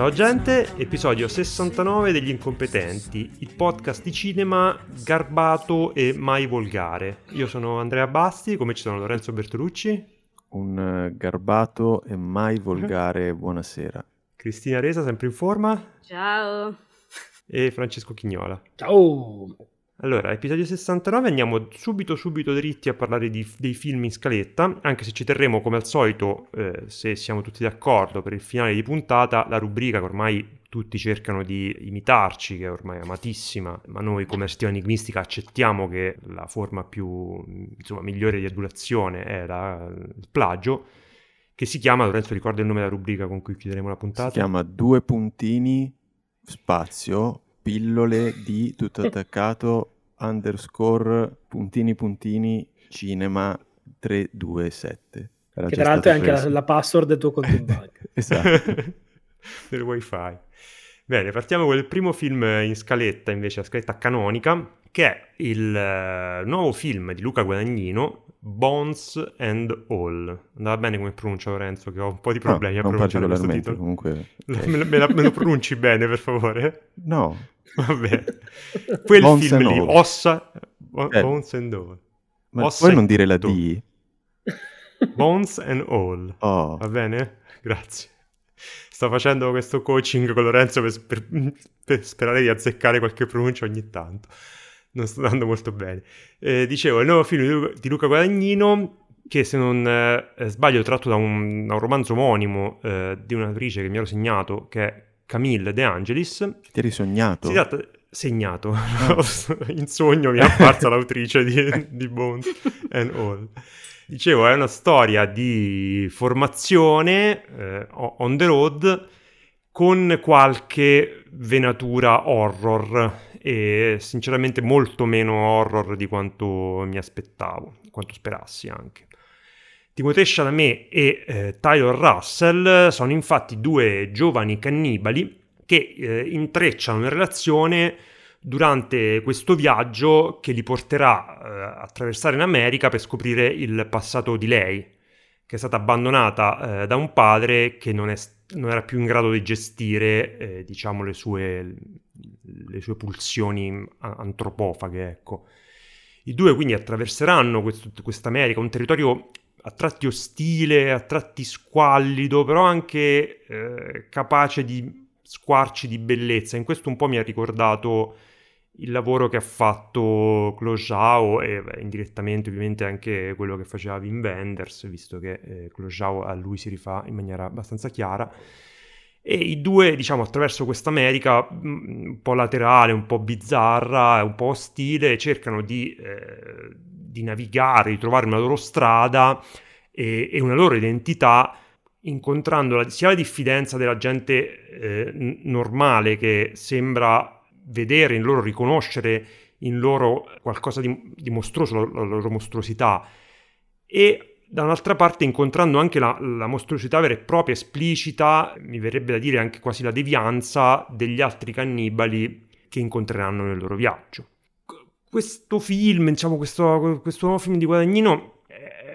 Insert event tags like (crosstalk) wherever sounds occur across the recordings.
Ciao gente, episodio 69 degli incompetenti, il podcast di cinema garbato e mai volgare. Io sono Andrea Basti, come ci sono Lorenzo Bertolucci, Un eh, garbato e mai volgare buonasera. Cristina Resa, sempre in forma, Ciao. e Francesco Chignola. Ciao! Allora, episodio 69, andiamo subito subito dritti a parlare di- dei film in scaletta, anche se ci terremo come al solito, eh, se siamo tutti d'accordo, per il finale di puntata, la rubrica che ormai tutti cercano di imitarci, che è ormai amatissima, ma noi come settimana enigmistica accettiamo che la forma più, insomma, migliore di adulazione è la- il plagio, che si chiama, Lorenzo ricorda il nome della rubrica con cui chiuderemo la puntata? Si chiama due puntini spazio pillole di tutto attaccato underscore puntini puntini cinema 327. Era Che tra l'altro è anche la, la password del tuo conto in banca. (laughs) Esatto. (laughs) del wifi. Bene, partiamo con il primo film in scaletta, invece, la scaletta canonica, che è il eh, nuovo film di Luca Guadagnino, Bones and All. Andava bene come pronuncia Lorenzo, che ho un po' di problemi a no, non pronunciare questo titolo. comunque. (laughs) Me, me la- me lo pronunci bene, per favore? No, (laughs) Vabbè. Quel Bones film lì, All. Ossa, Eh. Bones and All. ma Ossa puoi non dire la. D? Bones and All. Oh, Va bene? Grazie. Sto facendo questo coaching con Lorenzo per, per- per sperare di azzeccare qualche pronuncia ogni tanto. Non sto andando molto bene. Eh, dicevo, il nuovo film di Lu- di Luca Guadagnino, che se non eh, sbaglio è tratto da un, da un romanzo omonimo eh, di un'autrice che mi ero segnato, che è Camille De Angelis. ti eri sognato? Si tratta... Segnato. (laughs) In sogno mi è apparsa l'autrice di, (laughs) di Bones and All. Dicevo, è una storia di formazione eh, on the road con qualche venatura horror e sinceramente molto meno horror di quanto mi aspettavo, quanto sperassi anche. Timothée Chalamet e eh, Tyler Russell sono infatti due giovani cannibali che eh, intrecciano una relazione durante questo viaggio che li porterà eh, a attraversare in America per scoprire il passato di lei, che è stata abbandonata eh, da un padre che non, è, non era più in grado di gestire, eh, diciamo, le sue, le sue pulsioni a- antropofaghe, ecco. I due quindi attraverseranno questa America, un territorio a tratti ostile, a tratti squallido, però anche eh, capace di squarci di bellezza. In questo un po' mi ha ricordato il lavoro che ha fatto Chloe Zhao e beh, indirettamente ovviamente anche quello che faceva Wim Wenders, visto che eh, Chloe Zhao a lui si rifà in maniera abbastanza chiara. E i due, diciamo, attraverso questa America mh, un po' laterale, un po' bizzarra, un po' ostile, cercano di, eh, di navigare, di trovare una loro strada e, e una loro identità incontrando la- sia la diffidenza della gente eh, normale che sembra vedere in loro, riconoscere in loro qualcosa di, di mostruoso, la, la loro mostruosità, e da un'altra parte incontrando anche la, la mostruosità vera e propria, esplicita, mi verrebbe da dire anche quasi la devianza degli altri cannibali che incontreranno nel loro viaggio. Questo film, diciamo, questo, questo nuovo film di Guadagnino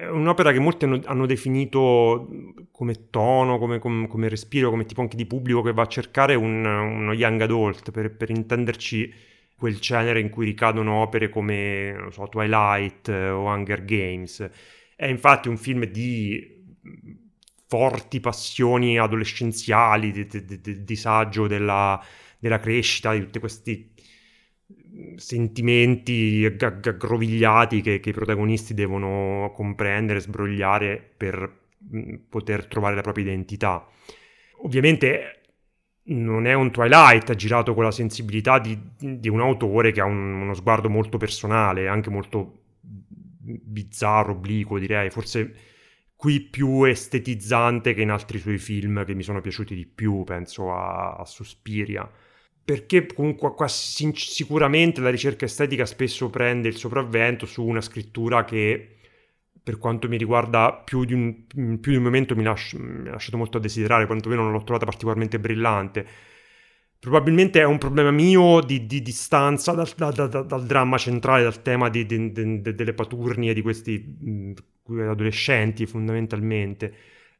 un'opera che molti hanno, hanno definito come tono, come, come- come respiro, come tipo anche di pubblico che va a cercare un- uno young adult, per, per intenderci quel genere in cui ricadono opere come, so, Twilight eh, o Hunger Games. È infatti un film di forti passioni adolescenziali, del disagio della, della crescita, di tutti questi sentimenti agg- aggrovigliati che, che i protagonisti devono comprendere, sbrogliare per mh, poter trovare la propria identità. Ovviamente non è un Twilight, girato con la sensibilità di, di un autore che ha un- uno sguardo molto personale, anche molto bizzarro, obliquo direi, forse qui più estetizzante che in altri suoi film che mi sono piaciuti di più, penso a, a Suspiria perché comunque qua sicuramente la ricerca estetica spesso prende il sopravvento su una scrittura che per quanto mi riguarda più di un, più di un momento mi, lasci, mi ha lasciato molto a desiderare, quantomeno non l'ho trovata particolarmente brillante. Probabilmente è un problema mio di, di distanza dal, da, da, dal, dramma centrale, dal tema di, delle paturnie di questi mh, adolescenti fondamentalmente.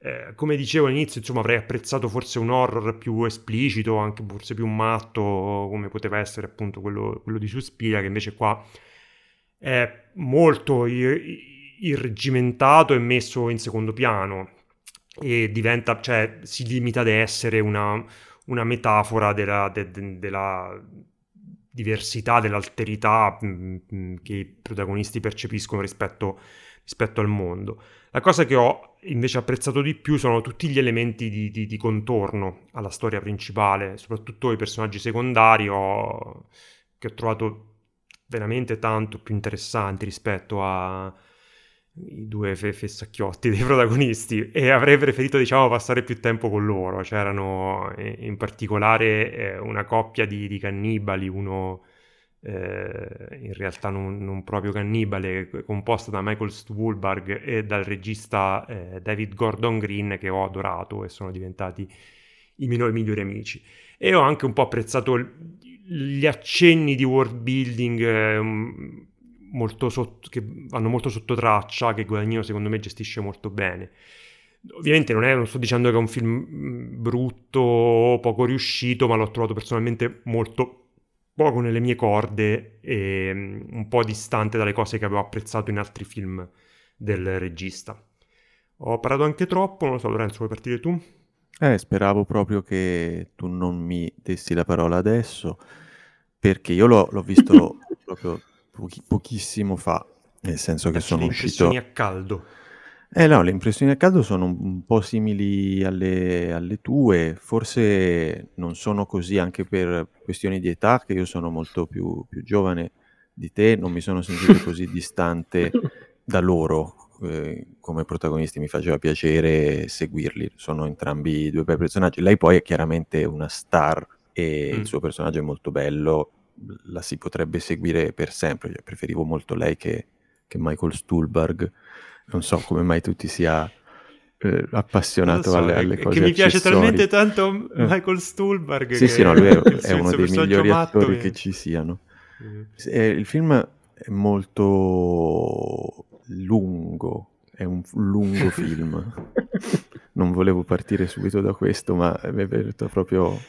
Eh, come dicevo all'inizio, insomma, avrei apprezzato forse un horror più esplicito, anche forse più matto, come poteva essere appunto quello, quello di Suspiria, che invece qua è molto ir- irregimentato e messo in secondo piano. E diventa, cioè, si limita ad essere una, una metafora della, de, de, della diversità, dell'alterità mh, mm, mh, mm, che i protagonisti percepiscono rispetto, rispetto, al mondo. La cosa che ho invece apprezzato di più sono tutti gli elementi di, di, di contorno alla storia principale, soprattutto i personaggi secondari ho, che ho trovato veramente tanto più interessanti rispetto a i due fe- fessacchiotti (laughs) dei protagonisti e avrei preferito diciamo passare più tempo con loro c'erano eh, in particolare eh, una coppia di, di cannibali uno eh, in realtà non, non, proprio cannibale composta da Michael Stuhlbarg e dal regista eh, David Gordon Green che ho adorato e sono diventati i miei migliori amici e ho anche un po' apprezzato gli accenni di world building eh, molto sotto, che vanno molto sotto traccia, che Guadagnino secondo me gestisce molto bene. Ovviamente non, è, non sto dicendo che è un film mm, brutto o poco riuscito, ma l'ho trovato personalmente molto poco nelle mie corde e mm, un po' distante dalle cose che avevo apprezzato in altri film del regista. Ho parlato anche troppo, non lo so Lorenzo, vuoi partire tu? Eh, speravo proprio che tu non mi dessi la parola adesso, perché io l'ho, l'ho visto (laughs) proprio pochi- pochissimo fa, nel senso che sono uscito... a caldo. Eh no, le impressioni a caldo sono un po' simili alle, alle tue, forse non sono così anche per questioni di età, che io sono molto più, più giovane di te, non mi sono sentito così (laughs) distante da loro eh, come protagonisti, mi faceva piacere seguirli, sono entrambi due bei personaggi. Lei poi è chiaramente una star e mm. il suo personaggio è molto bello la si potrebbe seguire per sempre. Cioè, preferivo molto lei che, che, Michael Stuhlbarg. Non so come mai tu ti sia eh, appassionato so, alle, alle cose Che mi piace talmente tanto eh. Michael Stuhlbarg. Sì, sì, no, lui è, (laughs) è uno dei migliori attori che ci siano. Mm. Il film è molto lungo, è un lungo (laughs) film. non volevo partire subito da questo, ma mi è venuto proprio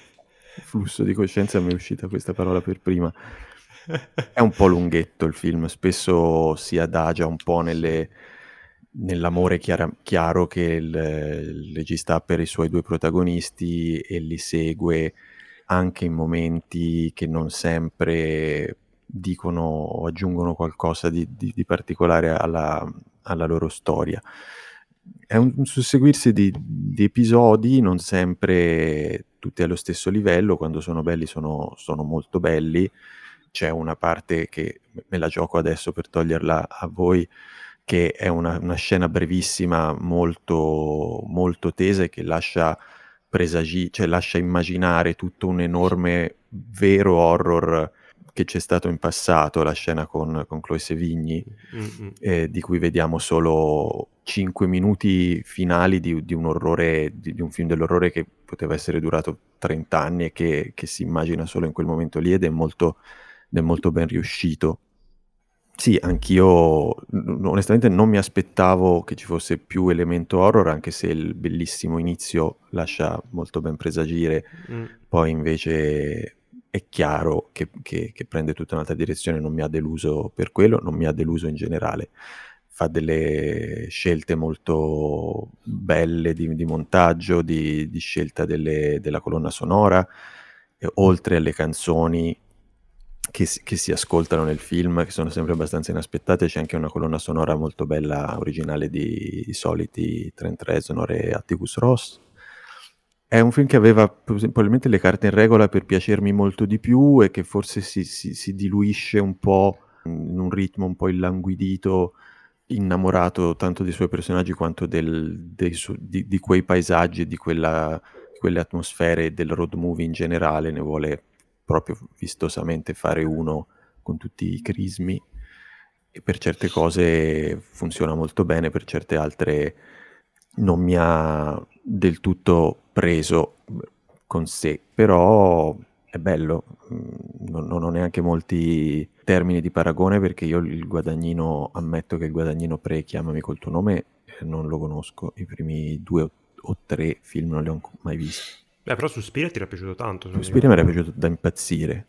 flusso di coscienza mi è uscita questa parola per prima. È un po' lunghetto il film, spesso si adagia un po' nelle, nell'amore chiara, chiaro che il, il, regista ha per i suoi due protagonisti e li segue anche in momenti che non sempre dicono o aggiungono qualcosa di, di, di particolare alla, alla, loro storia. È un, susseguirsi di, di episodi, non sempre tutti allo stesso livello, quando sono belli sono, sono molto belli, c'è una parte che me la gioco adesso per toglierla a voi, che è una, una scena brevissima, molto, molto tesa e che lascia presagi, cioè lascia immaginare tutto un enorme vero horror che c'è stato in passato, la scena con, con Chloe Sevigny, eh, di cui vediamo solo 5 minuti finali di, di un orrore, di, di, un film dell'orrore che poteva essere durato 30 anni e che, che si immagina solo in quel momento lì ed è molto, ed è molto ben riuscito. Sì, anch'io onestamente non mi aspettavo che ci fosse più elemento horror, anche se il bellissimo inizio lascia molto ben presagire, mm. poi invece è chiaro che, che, che, prende tutta un'altra direzione, non mi ha deluso per quello, non mi ha deluso in generale. Fa delle scelte molto belle di, di montaggio, di, di scelta delle, della colonna sonora, e, oltre alle canzoni che, che, si ascoltano nel film, che sono sempre abbastanza inaspettate, c'è anche una colonna sonora molto bella, originale di, di soliti Trent Reznor e Atticus Ross. È un film che aveva probabilmente le carte in regola per piacermi molto di più e che forse si, si, si diluisce un po' in un ritmo un po' illanguidito, innamorato tanto dei suoi personaggi quanto del, su, di, di, quei paesaggi di quella, quelle atmosfere del road movie in generale, ne vuole proprio vistosamente fare uno con tutti i crismi. E per certe cose funziona molto bene, per certe altre non mi ha del tutto preso con sé, però è bello, mm, non, non ho neanche molti termini di paragone perché io il guadagnino, ammetto che il guadagnino pre Chiamami col tuo nome eh, non lo conosco, i primi due o, o tre film non li ho mai visti. Beh, però Suspiria ti era piaciuto tanto. Suspiria mi era piaciuto da impazzire.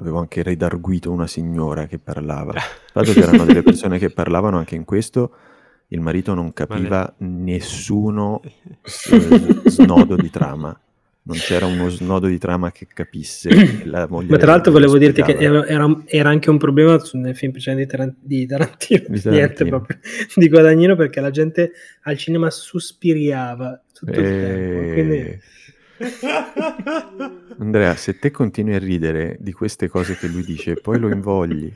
Avevo anche redarguito una signora che parlava. (laughs) Tra l'altro c'erano delle persone che parlavano anche in questo. Il marito non capiva nessuno snodo di trama non c'era uno snodo di trama che capisse la moglie. Ma tra l'altro volevo dirti che era, era, anche un problema nel film precedente di Tarantino, di, (laughs) Tarantino. Niente, proprio, di Guadagnino, perché la gente al cinema sospiriava tutto e... il tempo. Quindi... (laughs) Andrea, se te continui a ridere di queste cose che lui dice, poi lo invogli.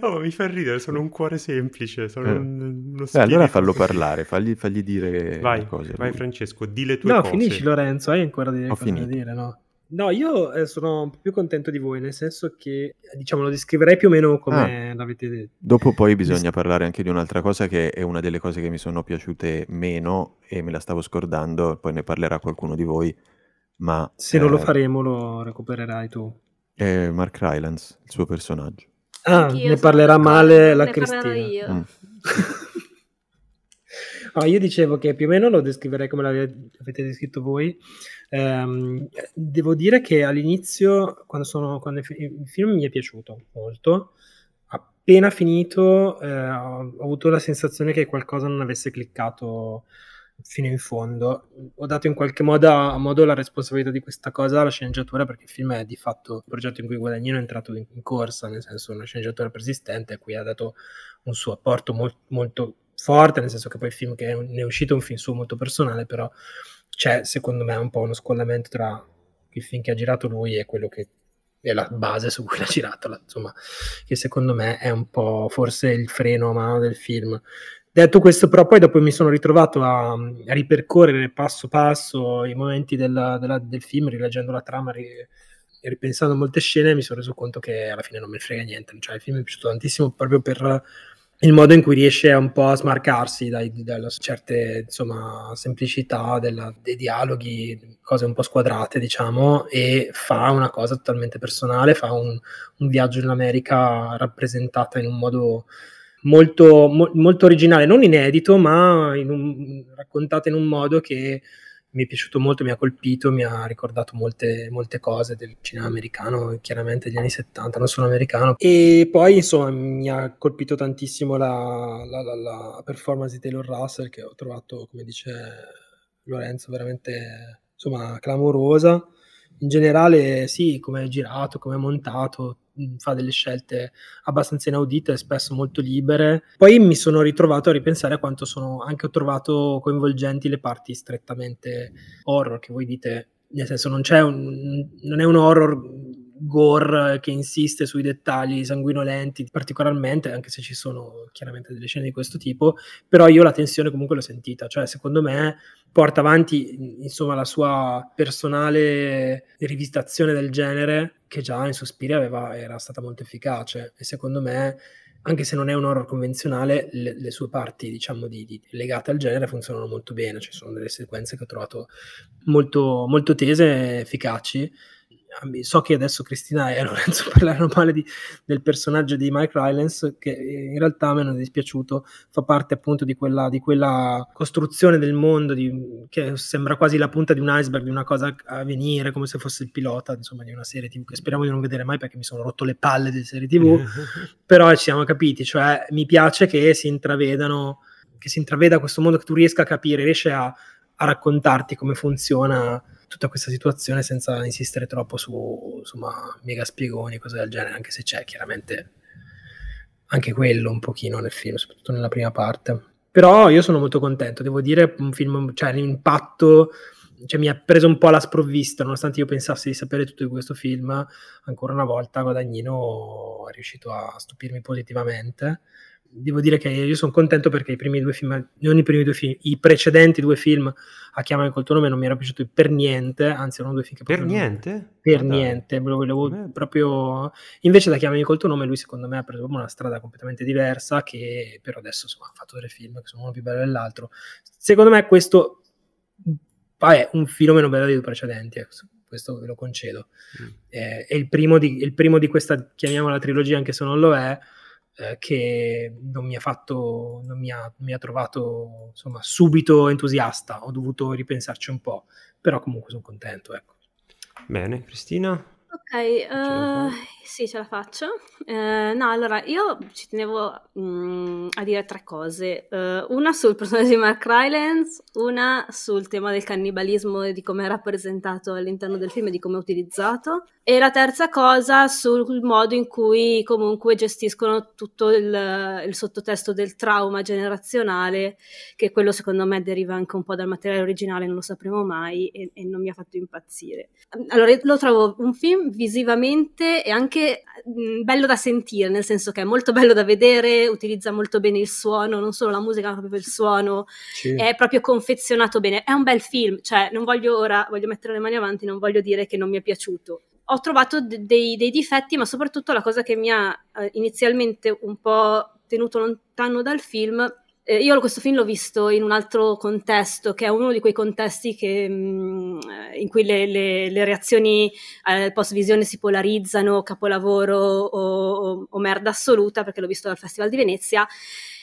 Oh, mi fa ridere, sono un cuore semplice, sono eh. un, uno Beh, allora fallo parlare, fagli, fagli dire vai, cose. Vai Francesco, di le tue no, cose. No, finisci Lorenzo, hai ancora delle Ho cose finito. da dire, no? No, io eh, sono un po' più contento di voi, nel senso che, diciamo, lo descriverei più o meno come ah, l'avete detto. Dopo poi bisogna parlare anche di un'altra cosa che è una delle cose che mi sono piaciute meno e me la stavo scordando, poi ne parlerà qualcuno di voi, ma... Se eh, non lo faremo lo recupererai tu. È Mark Rylance, il suo personaggio. Ah, Anch'io ne parlerà male la Cristina. Io. Mm. (laughs) (laughs) oh, io dicevo che più o meno lo descriverei come l'avete descritto voi. Um, devo dire che all'inizio, quando, sono, quando il film mi è piaciuto molto, appena finito eh, ho avuto la sensazione che qualcosa non avesse cliccato fino in fondo. Ho dato in qualche modo, modo, la responsabilità di questa cosa alla sceneggiatura perché il film è di fatto un progetto in cui Guadagnino è entrato in, in corsa, nel senso una sceneggiatura persistente a cui ha dato un suo apporto molt, molto forte, nel senso che poi il film che ne è uscito è un film suo molto personale, però c'è secondo me un po' uno scollamento tra il film che ha girato lui e quello che è la base su cui l'ha girato, insomma, che secondo me è un po' forse il freno a mano del film. Detto questo, però, poi dopo mi sono ritrovato a, a ripercorrere passo passo i momenti della, della, del film, rileggendo la trama e ripensando a molte scene, mi sono reso conto che alla fine non mi frega niente. Cioè, il film mi è piaciuto tantissimo proprio per il modo in cui riesce un po' a smarcarsi dai, dalle certe insomma, semplicità della, dei dialoghi, cose un po' squadrate, diciamo, e fa una cosa totalmente personale, fa un, un viaggio in America rappresentata in un modo molto, mo- molto originale, non inedito, ma in un, raccontata in un modo che mi è piaciuto molto, mi ha colpito, mi ha ricordato molte, molte cose del cinema americano, chiaramente degli anni 70, non sono americano. E poi, insomma, mi ha colpito tantissimo la, la, la, la performance di Taylor Russell, che ho trovato, come dice Lorenzo, veramente, insomma, clamorosa. In generale, sì, come è girato, come è montato, fa delle scelte abbastanza inaudite spesso molto libere. Poi mi sono ritrovato a ripensare a quanto sono anche ho trovato coinvolgenti le parti strettamente horror, che voi dite, nel senso non un, non è un horror gore che insiste sui dettagli sanguinolenti particolarmente, anche se ci sono chiaramente delle scene di questo tipo, però io la tensione comunque l'ho sentita, cioè secondo me porta avanti insomma la sua personale rivisitazione del genere che già in Sospiri aveva, era stata molto efficace. E secondo me anche se non è un horror convenzionale, le, le sue parti, diciamo, di, di, legate al genere funzionano molto bene. Ci sono delle sequenze che ho trovato molto, molto tese e efficaci so che adesso Cristina e (laughs) Lorenzo parlarono male di, del personaggio di Mike Rylance, che in realtà a me non è dispiaciuto, fa parte appunto di quella, di quella costruzione del mondo di, che sembra quasi la punta di un iceberg, di una cosa a venire, come se fosse il pilota insomma, di una serie TV che speriamo di non vedere mai perché mi sono rotto le palle delle serie TV, (laughs) però ci siamo capiti, cioè mi piace che si intravedano, che si intraveda questo mondo, che tu riesca a capire, riesce a, a raccontarti come funziona tutta questa situazione senza insistere troppo su insomma, mega spiegoni, cose del genere, anche se c'è chiaramente anche quello un pochino nel film, soprattutto nella prima parte. Però io sono molto contento, devo dire, un film, cioè l'impatto cioè, mi ha preso un po' alla sprovvista, nonostante io pensassi di sapere tutto di questo film, ancora una volta Guadagnino è riuscito a stupirmi positivamente devo dire che io sono contento perché i primi due film, non i primi due film, i precedenti due film a chiamare col tuo nome non mi erano piaciuti per niente, anzi erano due film che per niente? Non, per ah, niente, lo volevo Beh. proprio invece da chiamare col tuo nome lui secondo me ha preso una strada completamente diversa che però adesso insomma ha fatto dei film che sono uno più bello dell'altro. Secondo me questo è un filone bello dei due precedenti, ecco questo ve lo concedo. Mm. Eh, è, il primo, di, il primo di questa, chiamiamola trilogia, anche se non lo è, eh, che non mi ha fatto, non mi ha, mi ha trovato insomma subito entusiasta, ho dovuto ripensarci un po', però comunque sono contento, ecco. Bene, Cristina? Ok, uh, sì, ce la faccio. Uh, no, allora, io ci tenevo um, a dire tre cose. Uh, una sul personaggio di Mark Rylance, una sul tema del cannibalismo e di come è rappresentato all'interno del film e di come è utilizzato, e la terza cosa sul modo in cui comunque gestiscono tutto il, il sottotesto del trauma generazionale, che quello secondo me deriva anche un po' dal materiale originale, non lo sapremo mai, e, e non mi ha fatto impazzire. Allora, lo trovo un film visivamente e anche mh, bello da sentire, nel senso che è molto bello da vedere, utilizza molto bene il suono, non solo la musica, ma proprio il suono, sì. è proprio confezionato bene. È un bel film, cioè non voglio ora, voglio mettere le mani avanti, non voglio dire che non mi è piaciuto. Ho trovato d- dei, dei, difetti, ma soprattutto la cosa che mi ha eh, inizialmente un po' tenuto lontano dal film eh, io questo film l'ho visto in un altro contesto, che è uno di quei contesti che, mh, mm, in cui le, le, le reazioni al post-visione si polarizzano, capolavoro o, o, o merda assoluta, perché l'ho visto al Festival di Venezia.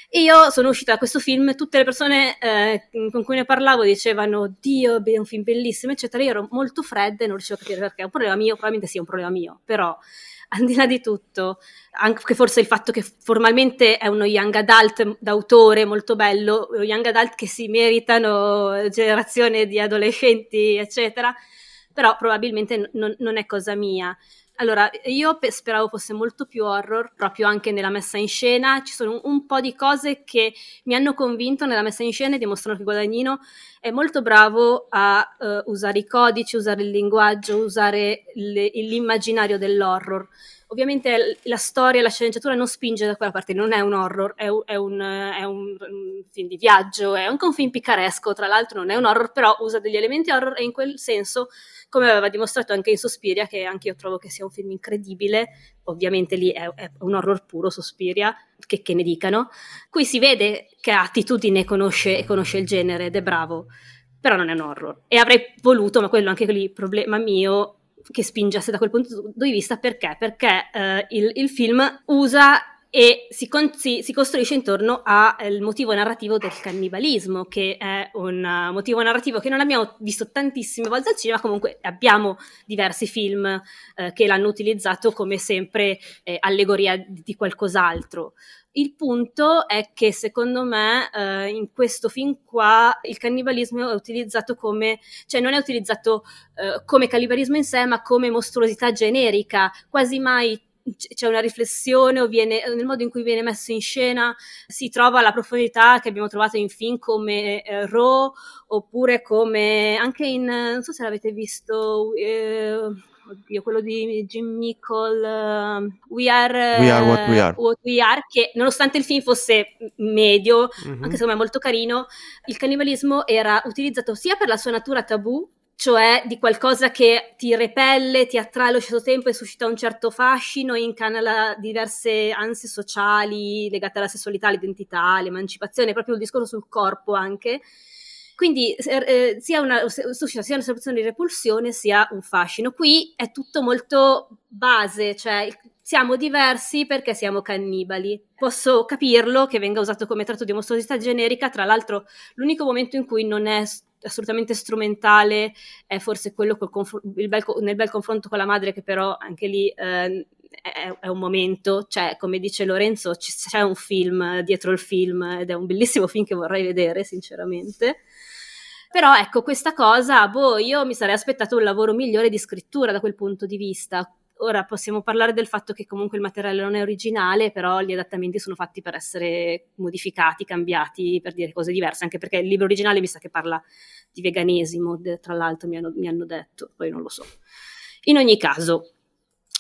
E io sono uscita da questo film, tutte le persone eh, con cui ne parlavo dicevano Dio, è un film bellissimo, eccetera. Io ero molto fredda e non riuscivo a capire perché. È un problema mio, probabilmente sì, un problema mio, però al di là di tutto, anche forse il fatto che formalmente è uno young adult d'autore molto bello, young adult che si meritano generazione di adolescenti, eccetera, però probabilmente non, non è cosa mia. Allora, io pe- speravo fosse molto più horror, proprio anche nella messa in scena. Ci sono un, un, po' di cose che mi hanno convinto nella messa in scena e dimostrano che Guadagnino è molto bravo a uh, usare i codici, usare il linguaggio, usare le, l'immaginario dell'horror. Ovviamente la storia, la sceneggiatura non spinge da quella parte, non è un horror, è un, è un, è un film di viaggio, è anche un film picaresco, tra l'altro non è un horror, però usa degli elementi horror e in quel senso come aveva dimostrato anche in Sospiria, che anche io trovo che sia un film incredibile, ovviamente lì è, è un horror puro Sospiria, che, che, ne dicano, qui si vede che ha attitudine e conosce, conosce il genere ed è bravo, però non è un horror. E avrei voluto, ma quello anche lì, problema mio, che spingesse da quel punto di vista, perché? Perché eh, il, il film usa e si, con- si, si, costruisce intorno al eh, motivo narrativo del cannibalismo, che è un uh, motivo narrativo che non abbiamo visto tantissime volte al cinema, comunque abbiamo diversi film uh, che l'hanno utilizzato come sempre eh, allegoria di, di, qualcos'altro. Il punto è che secondo me uh, in questo film qua il cannibalismo è utilizzato come, cioè non è utilizzato come cannibalismo in sé, ma come mostruosità generica, quasi mai c'è una riflessione o viene, nel modo in cui viene messo in scena si trova la profondità che abbiamo trovato in film come eh, Raw oppure come anche in non so se l'avete visto eh, oddio, quello di Jim Mickle uh, We, are, we, are, what we are what we are che nonostante il film fosse medio mm-hmm. anche secondo me molto carino il cannibalismo era utilizzato sia per la sua natura tabù cioè di qualcosa che ti repelle, ti attrae allo stesso tempo e suscita un certo fascino e incanala diverse ansie sociali legate alla sessualità, all'identità, all'emancipazione, proprio il discorso sul corpo anche. Quindi eh, sia una, suscita sia una sensazione di repulsione sia un fascino. Qui è tutto molto base, cioè siamo diversi perché siamo cannibali. Posso capirlo che venga usato come tratto di mostruosità generica, tra l'altro l'unico momento in cui non è assolutamente strumentale è forse quello conf- bel, nel bel confronto con la madre che però anche lì eh, è, è, un momento, cioè come dice Lorenzo c'è un film dietro il film ed è un bellissimo film che vorrei vedere sinceramente. Però ecco, questa cosa, boh, io mi sarei aspettato un lavoro migliore di scrittura da quel punto di vista. Ora possiamo parlare del fatto che comunque il materiale non è originale, però gli adattamenti sono fatti per essere modificati, cambiati, per dire cose diverse, anche perché il libro originale mi sa che parla di veganesimo, tra l'altro mi hanno, mi hanno detto, poi non lo so. In ogni caso,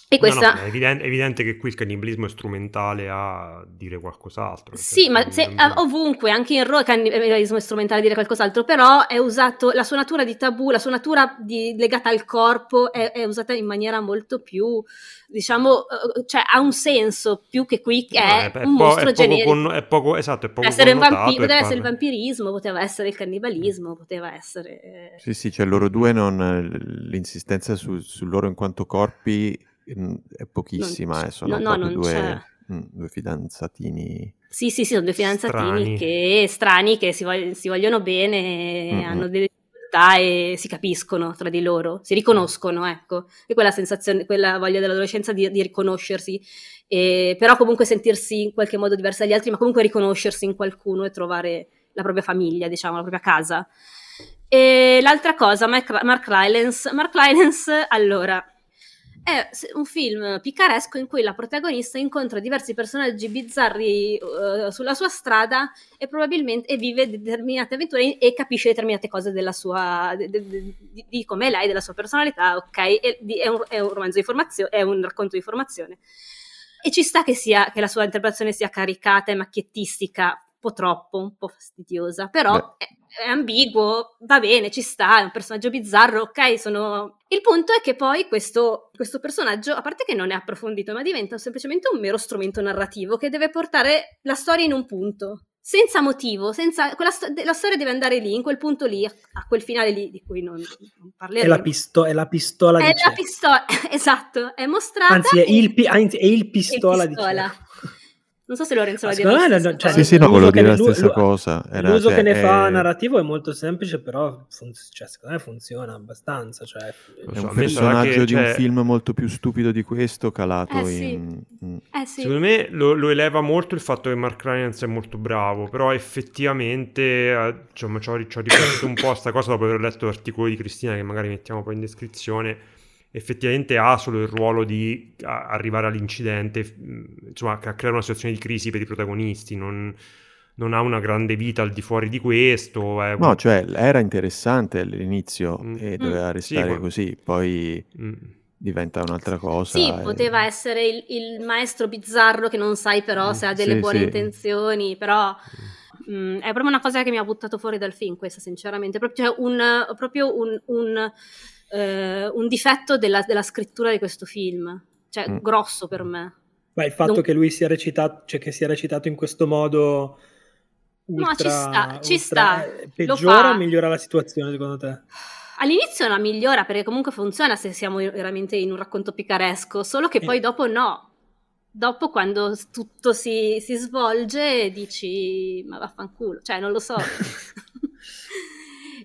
E questa... No, no, è, evidente, è, evidente, che qui il cannibalismo è strumentale a dire qualcos'altro. Sì, ma se, ovunque, anche in Raw il cannibalismo è strumentale a dire qualcos'altro, però è usato, la sua natura di tabù, la sua natura di, legata al corpo è, è, usata in maniera molto più, diciamo, eh, cioè ha un senso più che qui che è, è, un po- mostro generico. Con, è poco, esatto, è poco essere vampi- poteva essere il vampirismo, poteva essere il cannibalismo, poteva essere... Eh... Sì, sì, cioè loro due non... l'insistenza su, su loro in quanto corpi è pochississima, non, eh, sono no, no, due, mh, due, fidanzatini. Sì, sì, sì, sono due fidanzatini strani. che strani che si, vog- si vogliono bene, mm-hmm. hanno delle difficoltà e si capiscono tra di loro, si riconoscono, ecco. E quella sensazione, quella voglia dell'adolescenza di, di riconoscersi, e, però comunque sentirsi in qualche modo diversi dagli altri, ma comunque riconoscersi in qualcuno e trovare la propria famiglia, diciamo, la propria casa. E l'altra cosa, Mark, Mark Rylance. Mark Rylance, allora, è un film picaresco in cui la protagonista incontra diversi personaggi bizzarri uh, sulla sua strada e probabilmente e vive determinate avventure e capisce determinate cose della sua di, di, di, di come è lei, della sua personalità, ok? È, è, un, è un romanzo di formazione, è un racconto di formazione. E ci sta che, sia, che la sua interpretazione sia caricata e macchiettistica, po' troppo, un po' fastidiosa, però è, è ambiguo, va bene, ci sta, è un personaggio bizzarro, ok, sono... Il punto è che poi questo, questo personaggio, a parte che non è approfondito, ma diventa semplicemente un mero strumento narrativo che deve portare la storia in un punto senza motivo, senza, sto- la storia deve andare lì, in quel punto lì, a, quel finale lì di cui non, non parleremo. È la, pisto- è la pistola è di la pistola, (laughs) esatto, è mostrata. Anzi, è il, pi- anzi, è il pistola, il pistola. di non so se Lorenzo la dirà. No, no, cioè, sì, sì, no, volevo dire la stessa cosa. Era, l'uso cioè, che ne è... fa narrativo è molto semplice, però fun- cioè, secondo me funziona abbastanza. Cioè... È un personaggio che, di cioè... un film molto più stupido di questo calato eh, sì. in... Eh, sì. Secondo me lo, lo, eleva molto il fatto che Mark Ryan è molto bravo, però effettivamente eh, ci ho, riflettuto un po' a sta cosa dopo aver letto l'articolo di Cristina che magari mettiamo poi in descrizione effettivamente ha solo il ruolo di arrivare all'incidente, insomma, a creare una situazione di crisi per i protagonisti, non, non ha una grande vita al di fuori di questo. È... No, cioè era interessante all'inizio mm. e doveva mm. restare sì, così, poi mm. diventa un'altra cosa. Sì, e... poteva essere il, il, maestro bizzarro che non sai però mm, se ha delle sì, buone sì. intenzioni, però... Mm, è proprio una cosa che mi ha buttato fuori dal film questa, sinceramente. Proprio, cioè un, proprio un, un eh, un difetto della, della, scrittura di questo film, cioè mm. grosso per me. Ma il fatto non... che lui sia recitato, cioè che sia recitato in questo modo ultra, no, ci sta, ci sta. Eh, peggiora o migliora la situazione secondo te? All'inizio la migliora perché comunque funziona se siamo veramente in un racconto picaresco, solo che eh. poi dopo no. Dopo quando tutto si, si svolge dici ma vaffanculo, cioè non lo so.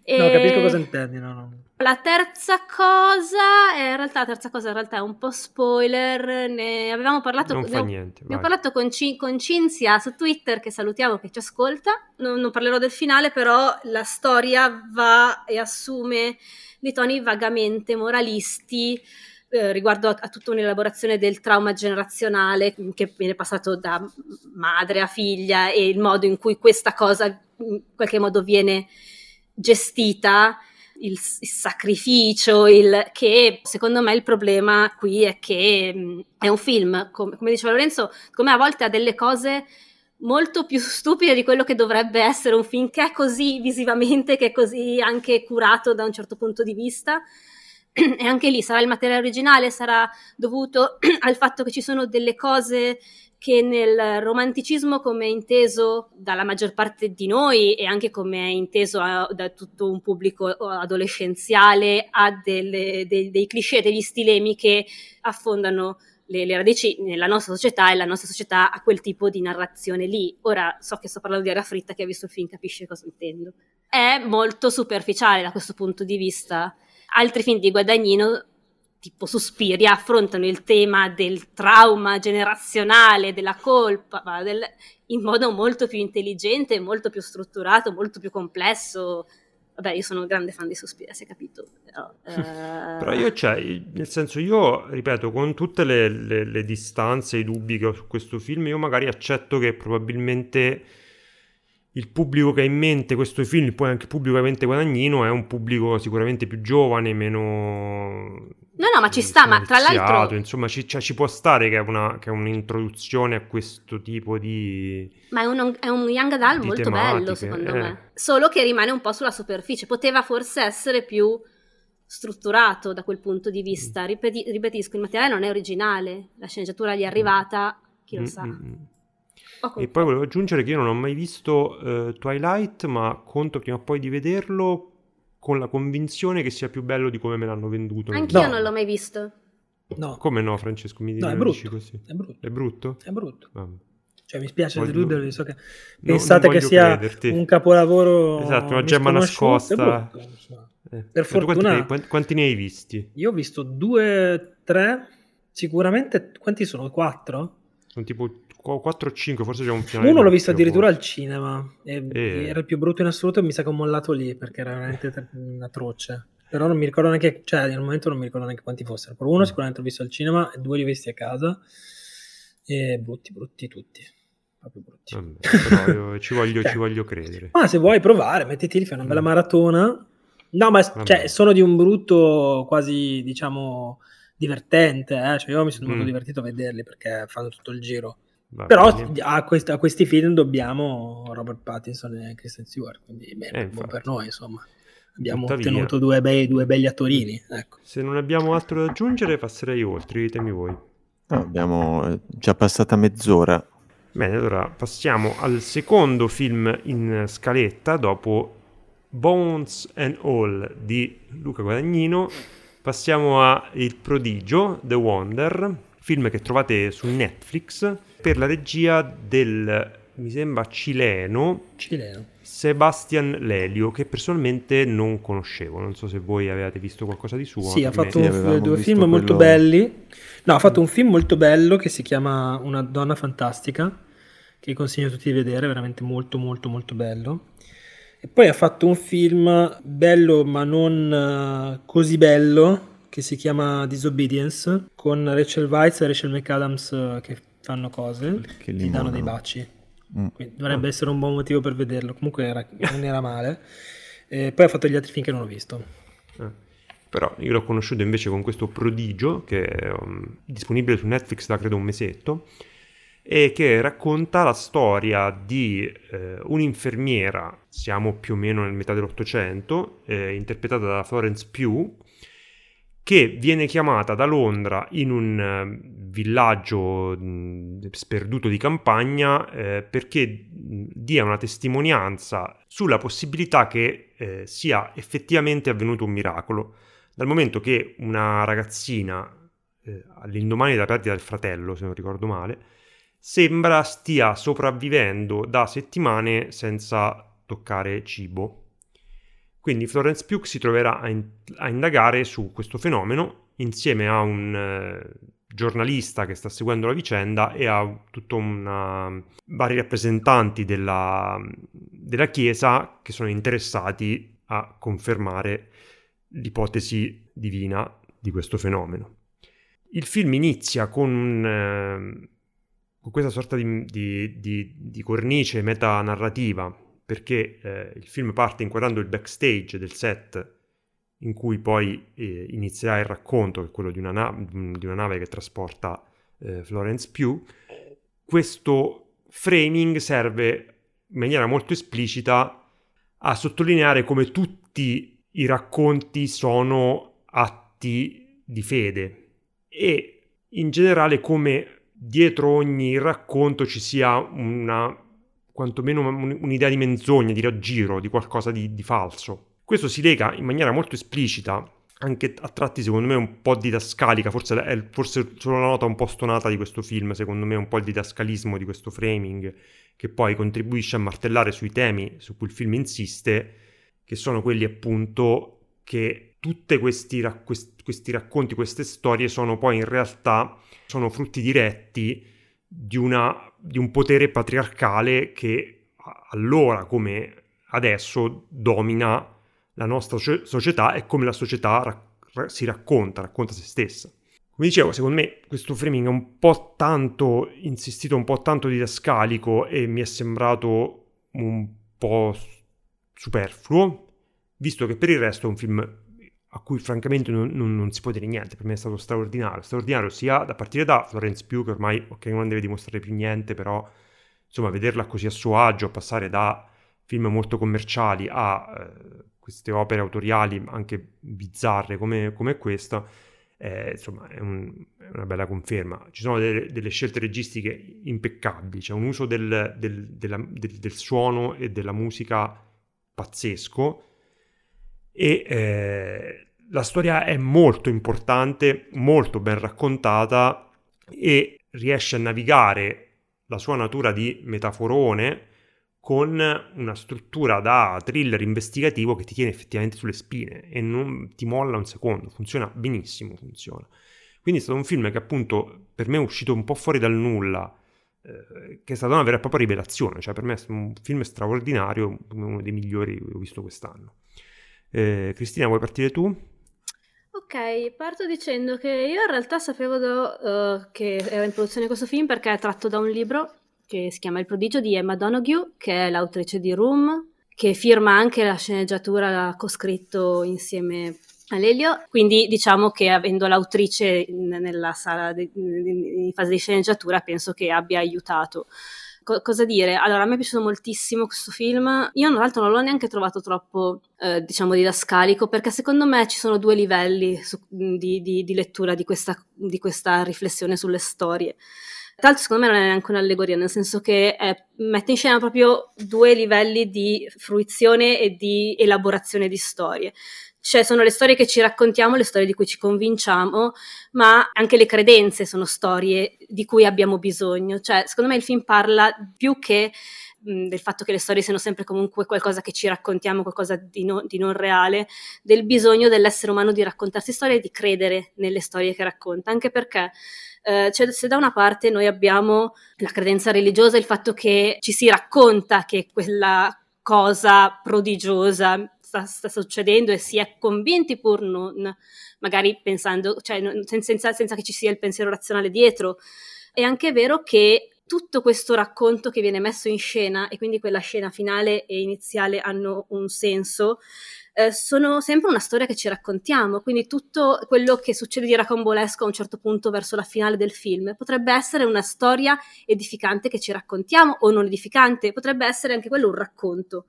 e... (laughs) (laughs) No, capisco cosa intendi, no, no. La terza cosa, è, in realtà, la terza cosa in realtà è un po' spoiler, ne avevamo parlato, non fa niente, ne ho parlato con, C- con, Cinzia su Twitter, che salutiamo, che ci ascolta, non, non, parlerò del finale, però la storia va e assume dei toni vagamente moralisti eh, riguardo a, a, tutta un'elaborazione del trauma generazionale che viene passato da madre a figlia e il modo in cui questa cosa in qualche modo viene gestita il, il sacrificio, il, che secondo me il problema qui è che mh, è un film, com- come diceva Lorenzo, come a volte ha delle cose molto più (laughs) stupide di quello che dovrebbe essere un film che è così visivamente, che è così anche curato da un certo punto di vista. (clears throat) E anche lì sarà il materiale originale, sarà dovuto (clears throat) al fatto che ci sono delle cose che nel romanticismo come è inteso dalla maggior parte di noi e anche come è inteso a, da tutto un pubblico adolescenziale ha delle, dei, dei cliché, degli stilemi che affondano le, le, radici nella nostra società e la nostra società ha quel tipo di narrazione lì. Ora so che sto parlando di Aria Fritta che ha visto il film capisce cosa intendo. È molto superficiale da questo punto di vista. Altri film di Guadagnino tipo Suspiria affrontano il tema del trauma generazionale, della colpa, del, in modo molto più intelligente, molto più strutturato, molto più complesso. Vabbè, io sono un grande fan di Suspiria, si è capito. Però, (laughs) eh... Però io, cioè, nel senso, io, ripeto, con tutte le, le, le distanze i dubbi che ho su questo film, io magari accetto che probabilmente il pubblico che ha in mente questo film, poi anche il pubblico che ha in mente Guadagnino, è un pubblico sicuramente più giovane, meno... No, no, ma ci sta, ma tra l'altro... Insomma, ci, cioè, ci può stare che è, una, che è, un'introduzione a questo tipo di... Ma è un, è un young adult molto tematiche. bello, secondo eh. me. Solo che rimane un po' sulla superficie. Poteva forse essere più strutturato da quel punto di vista. Mm. Ripeti, ripetisco, il materiale non è originale, la sceneggiatura gli è arrivata, chi lo mm, sa. E poi volevo aggiungere che io non ho mai visto uh, Twilight, ma conto prima o poi di vederlo con la convinzione che sia più bello di come me l'hanno venduto. Anch'io no. non l'ho mai visto. No. Come no, Francesco? Mi no, è brutto. Così. È brutto. È brutto? È brutto. Ah. Cioè, mi spiace Voglio... deludervi, so che pensate che sia crederti. un capolavoro Esatto, una gemma nascosta. Eh. Per fortuna... Quanti, quanti, ne hai visti? Io ho visto due, tre, sicuramente... Quanti sono? Quattro? Sono tipo 4 o 5, forse c'è un finale. Uno l'ho visto addirittura forse. al cinema. E e... Era il più brutto in assoluto e mi sa che ho mollato lì perché era veramente atroce. Però non mi ricordo neanche, cioè al momento non mi ricordo neanche quanti fossero. Però uno mm. sicuramente l'ho visto al cinema e due li ho visti a casa. E brutti, brutti tutti. Proprio brutti. Vabbè, però (laughs) ci, voglio, cioè, ci voglio credere. Ma se vuoi provare, mettiti lì, fai una bella mm. maratona. No, ma cioè, sono di un brutto quasi, diciamo, divertente. Eh? Cioè, io mi sono mm. molto divertito a vederli perché fanno tutto il giro. Va Però a, quest- a, questi film dobbiamo Robert Pattinson e Kristen Stewart, quindi bene, eh, buon per noi, insomma. Abbiamo Tuttavia, ottenuto due, bei, due belli attorini. Ecco. Se non abbiamo altro da aggiungere, passerei oltre. Ditemi voi. No, abbiamo eh, già passata mezz'ora. Bene, allora passiamo al secondo film in scaletta dopo Bones and All di Luca Guadagnino. Passiamo a Il prodigio, The Wonder, film che trovate su Netflix per la regia del, mi sembra, cileno, cileno. Sebastian Lelio, che personalmente non conoscevo. Non so se voi avevate visto qualcosa di suo. Sì, ha fatto un, due film quello... molto belli. No, ha fatto un film molto bello che si chiama Una donna fantastica, che consiglio a tutti di vedere, veramente molto molto molto bello. E poi ha fatto un film bello ma non uh, così bello che si chiama Disobedience con Rachel Weisz e Rachel McAdams uh, che fanno cose, che ti danno dei baci. Mm. dovrebbe oh. essere un buon motivo per vederlo. Comunque era, non era male. E poi ha fatto gli altri film che non ho visto. Eh. Però io l'ho conosciuto invece con questo prodigio che è um, disponibile su Netflix da credo un mesetto e che racconta la storia di eh, un'infermiera, siamo più o meno nel metà dell'Ottocento, eh, interpretata da Florence Pugh, che viene chiamata da Londra in un eh, villaggio sperduto di campagna eh, perché dia una testimonianza sulla possibilità che eh, sia effettivamente avvenuto un miracolo, dal momento che una ragazzina eh, all'indomani della perdita del fratello, se non ricordo male, sembra stia sopravvivendo da settimane senza toccare cibo. Quindi Florence Pugh si troverà a, in- a indagare su questo fenomeno insieme a un eh, giornalista che sta seguendo la vicenda e a tutto una vari rappresentanti della, della Chiesa che sono interessati a confermare l'ipotesi divina di questo fenomeno. Il film inizia con, eh, con questa sorta di, di, di, di cornice metanarrativa perché eh, il film parte inquadrando il backstage del set in cui poi eh, inizierà il racconto, che è quello di una, na- di una nave che trasporta eh, Florence Pugh. Questo framing serve in maniera molto esplicita a sottolineare come tutti i racconti sono atti di fede e in generale come dietro ogni racconto ci sia una quantomeno un'idea di menzogna, di raggiro, di qualcosa di, di falso. Questo si lega in maniera molto esplicita anche a tratti secondo me un po' didascalica, forse è forse solo la nota un po' stonata di questo film, secondo me un po' il didascalismo di questo framing che poi contribuisce a martellare sui temi su cui il film insiste, che sono quelli appunto che tutti questi, questi racconti, queste storie sono poi in realtà sono frutti diretti di, una, di un potere patriarcale che allora come adesso domina la nostra società e come la società ra- si racconta, racconta se stessa. Come dicevo, secondo me questo framing è un po' tanto insistito, un po' tanto didascalico e mi è sembrato un po' superfluo, visto che per il resto è un film a cui francamente non, non, non, si può dire niente, per me è stato straordinario, straordinario sia da partire da Florence Pugh che ormai ok non deve dimostrare più niente, però insomma vederla così a suo agio, passare da film molto commerciali a eh, queste opere autoriali anche bizzarre come, come questa, eh, insomma è, un, è, una bella conferma. Ci sono delle, delle scelte registiche impeccabili, c'è un uso del, del, della, del, del suono e della musica pazzesco e eh, la storia è molto importante, molto ben raccontata e riesce a navigare la sua natura di metaforone con una struttura da thriller investigativo che ti tiene effettivamente sulle spine e non ti molla un secondo, funziona benissimo, funziona. Quindi è stato un film che appunto per me è uscito un po' fuori dal nulla, eh, che è stata una vera e propria rivelazione, cioè per me è un film straordinario, uno dei migliori che ho visto quest'anno. Eh, Cristina, vuoi partire tu? Ok, parto dicendo che io in realtà sapevo uh, che era in produzione questo film perché è tratto da un libro che si chiama Il prodigio di Emma Donoghue, che è l'autrice di Room, che firma anche la sceneggiatura, l'ha coscritto insieme a Lelio. Quindi diciamo che avendo l'autrice nella sala de, in fase di sceneggiatura penso che abbia aiutato Co- cosa dire? Allora, a me è piaciuto moltissimo questo film. Io, tra l'altro, non l'ho neanche trovato troppo, eh, diciamo, didascalico, perché secondo me ci sono due livelli su, di, di, di, lettura di questa, di questa riflessione sulle storie. Tra l'altro, secondo me non è neanche un'allegoria, nel senso che è, mette in scena proprio due livelli di fruizione e di elaborazione di storie cioè sono le storie che ci raccontiamo, le storie di cui ci convinciamo, ma anche le credenze sono storie di cui abbiamo bisogno. Cioè, secondo me il film parla più che del fatto che le storie siano sempre comunque qualcosa che ci raccontiamo, qualcosa di, no, di non reale, del bisogno dell'essere umano di raccontarsi storie e di credere nelle storie che racconta, anche perché eh, cioè, se da una parte noi abbiamo la credenza religiosa, il fatto che ci si racconta che quella cosa prodigiosa sta, sta, succedendo e si è convinti pur non, magari pensando, cioè senza, senza che ci sia il pensiero razionale dietro. È anche vero che tutto questo racconto che viene messo in scena e quindi quella scena finale e iniziale hanno un senso, eh, sono sempre una storia che ci raccontiamo, quindi tutto quello che succede di racambolesco a un certo punto verso la finale del film potrebbe essere una storia edificante che ci raccontiamo o non edificante, potrebbe essere anche quello un racconto.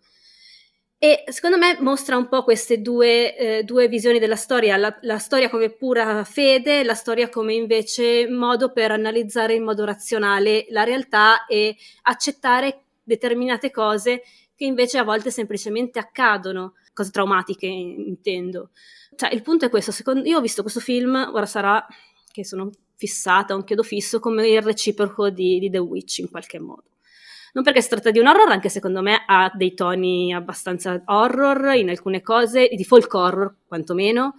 E secondo me mostra un po' queste due, eh, due visioni della storia, la, la, storia come pura fede, la storia come invece modo per analizzare in modo razionale la realtà e accettare determinate cose che invece a volte semplicemente accadono, cose traumatiche intendo. Cioè il punto è questo, secondo, io ho visto questo film, ora sarà che sono fissata, un chiodo fisso, come il reciproco di, di The Witch in qualche modo non perché si tratta di un horror, anche secondo me ha dei toni abbastanza horror in alcune cose, di folk horror quantomeno,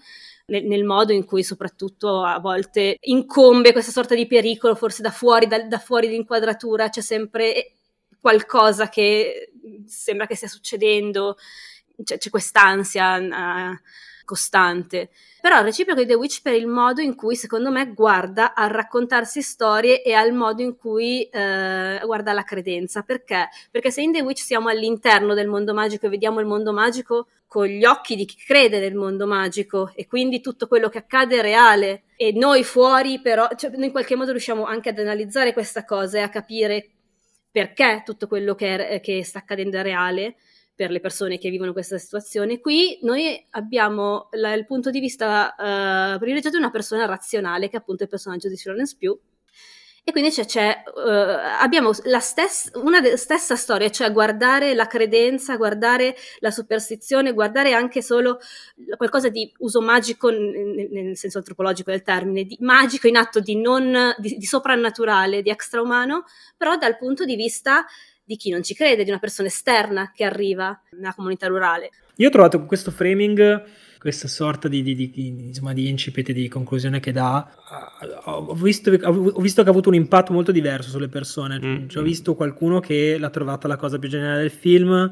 nel, modo in cui soprattutto a volte incombe questa sorta di pericolo, forse da fuori, da, da fuori l'inquadratura, c'è sempre qualcosa che sembra che stia succedendo, c'è, c'è quest'ansia. Uh, costante. Però il reciproco di The Witch per il modo in cui, secondo me, guarda a raccontarsi storie e al modo in cui eh, guarda la credenza. Perché? Perché se in The Witch siamo all'interno del mondo magico e vediamo il mondo magico con gli occhi di chi crede nel mondo magico e quindi tutto quello che accade è reale e noi fuori però, cioè, noi in qualche modo riusciamo anche ad analizzare questa cosa e a capire perché tutto quello che, è, che sta accadendo è reale per le persone che vivono questa situazione. Qui noi abbiamo la, il punto di vista uh, privilegiato di una persona razionale, che è appunto il personaggio di Florence Pugh, e quindi c'è, c'è uh, abbiamo stessa, una de- stessa storia, cioè guardare la credenza, guardare la superstizione, guardare anche solo qualcosa di uso magico nel, nel senso antropologico del termine, di magico in atto di, non, di, di soprannaturale, di extraumano, però dal punto di vista di chi non ci crede, di una persona esterna che arriva nella comunità rurale. Io ho trovato questo framing, questa sorta di, di, di, insomma, di incipit di conclusione che dà, ho visto, ho visto, che ha avuto un impatto molto diverso sulle persone. Mm. Cioè, ho visto qualcuno che l'ha trovata la cosa più geniale del film,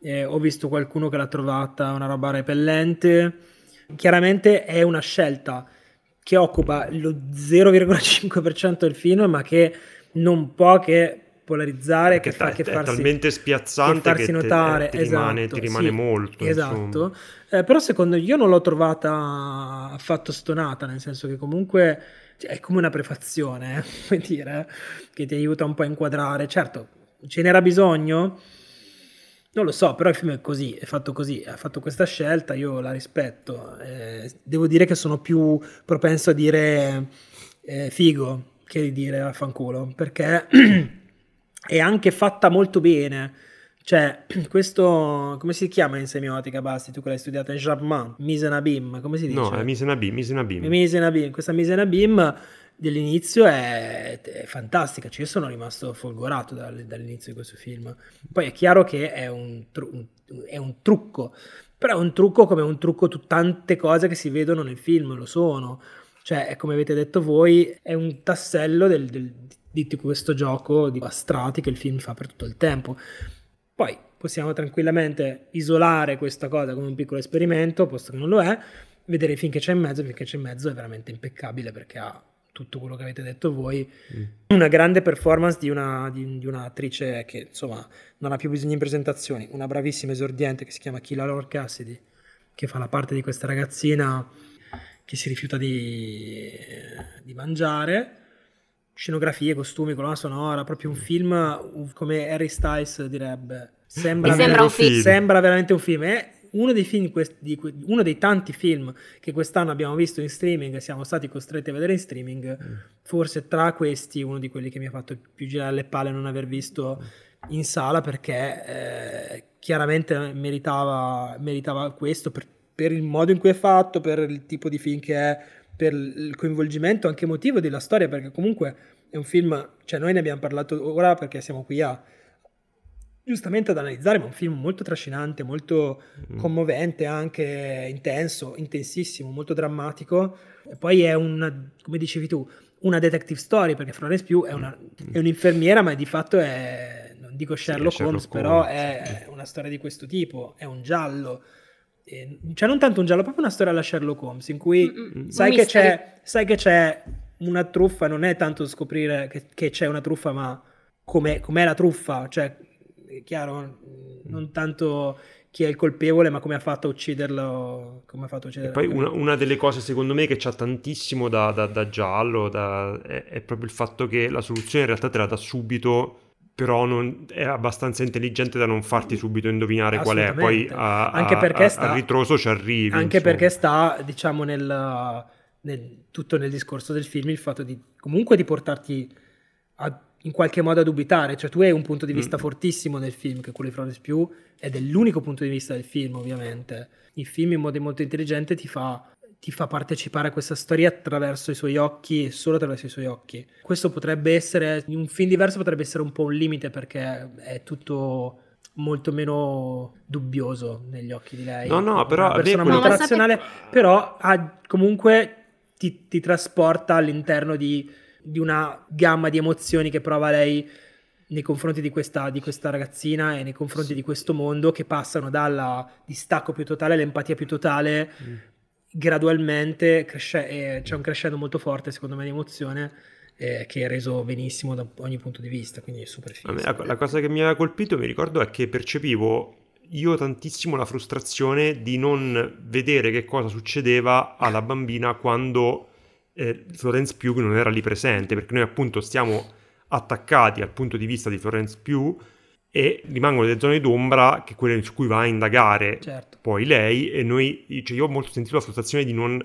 eh, ho visto qualcuno che l'ha trovata una roba repellente. Chiaramente è una scelta che occupa lo 0,5% del film, ma che non può che polarizzare, che, fa, è, che farsi, è talmente spiazzante che farsi che notare. Ti, ti esatto, rimane, ti rimane sì, molto. Esatto. Eh, però secondo me io non l'ho trovata affatto stonata, nel senso che comunque cioè, è come una prefazione, eh, (laughs) dire, che ti aiuta un po' a inquadrare. Certo, ce n'era bisogno? Non lo so, però il film è così, è fatto così, ha fatto questa scelta, io la rispetto. Eh, devo dire che sono più propenso a dire eh, figo che di dire affanculo, perché (clears throat) è anche fatta molto bene. Cioè, (clears throat) questo, come si chiama in semiotica, Basti? Tu che l'hai studiata in Chapman, Misenabim, come si dice? No, è Misenabim, Misenabim. Misenabim. Questa Misenabim dell'inizio è, è, fantastica, cioè io sono rimasto folgorato dall'inizio di questo film. Poi è chiaro che è un, tru- è un trucco, però è un trucco come un trucco tu- tante cose che si vedono nel film, lo sono. Cioè, come avete detto voi, è un tassello del, del, di questo gioco di strati che il film fa per tutto il tempo. Poi possiamo tranquillamente isolare questa cosa come un piccolo esperimento, posto che non lo è, vedere il film che c'è in mezzo, perché c'è in mezzo è veramente impeccabile perché ha tutto quello che avete detto voi, mm. una grande performance di, una, di, di, un'attrice che insomma non ha più bisogno di presentazioni, una bravissima esordiente che si chiama Kila Lord Cassidy, che fa la parte di questa ragazzina che si rifiuta di, di mangiare, scenografie, costumi, colonna sonora, proprio un film come Harry Styles direbbe. Sembra, sembra, un film. sembra veramente un film. È uno dei, film, uno dei tanti film che quest'anno abbiamo visto in streaming siamo stati costretti a vedere in streaming, mm. forse tra questi uno di quelli che mi ha fatto più girare le palle non aver visto in sala perché eh, chiaramente meritava, meritava questo per, per, il modo in cui è fatto, per il tipo di film che è, per il coinvolgimento anche emotivo della storia, perché comunque è un film, cioè noi ne abbiamo parlato ora perché siamo qui a giustamente ad analizzare, ma è un film molto trascinante, molto mm. commovente, anche intenso, intensissimo, molto drammatico. E poi è un, come dicevi tu, una detective story, perché Florence Pugh è, una, mm. è un'infermiera, ma di fatto è, non dico Sherlock, sì, Holmes, Sherlock però è una storia di questo tipo, è un giallo. Cioè non tanto un giallo, proprio una storia alla Sherlock Holmes, in cui mm-hmm. sai, che c'è, sai, che c'è, una truffa, non è tanto scoprire che, che c'è una truffa, ma com'è, com'è la truffa, cioè è chiaro, non tanto chi è il colpevole, ma come ha fatto a ucciderlo. Come ha fatto a ucciderlo. E poi una, una, delle cose, secondo me, che c'ha tantissimo da, da, da giallo da, è, è, proprio il fatto che la soluzione in realtà te la dà subito. Però non, è abbastanza intelligente da non farti subito indovinare qual è. Poi a, anche perché a, sta, a ritroso ci arrivi. Anche insomma. perché sta, diciamo, nel, nel, tutto nel discorso del film il fatto di comunque di portarti a in qualche modo a dubitare, cioè tu hai un punto di vista mm. fortissimo nel film, che è quello di Florence Pugh, ed è l'unico punto di vista del film, ovviamente. Il film in modo molto intelligente ti fa, ti fa partecipare a questa storia attraverso i suoi occhi e solo attraverso i suoi occhi. Questo potrebbe essere, in un film diverso potrebbe essere un po' un limite perché è tutto molto meno dubbioso negli occhi di lei. No, no, però... Una persona molto no, razionale, sapete... però ha, comunque ti, ti trasporta all'interno di di una gamma di emozioni che prova lei nei confronti di questa, di questa ragazzina e nei confronti di questo mondo che passano dal distacco più totale all'empatia più totale mm. Gradualmente cresce- eh, c'è un crescendo molto forte secondo me di emozione eh, che è reso benissimo da ogni punto di vista quindi è super figo. la, la cosa che mi aveva colpito mi ricordo è che percepivo io tantissimo la frustrazione di non vedere che cosa succedeva alla bambina quando eh, Florence Pugh non era lì presente, perché noi appunto stiamo attaccati al punto di vista di Florence Pugh e rimangono delle zone d'ombra che quelle su cui va a indagare certo. poi lei e noi, cioè io ho molto sentito la frustrazione di non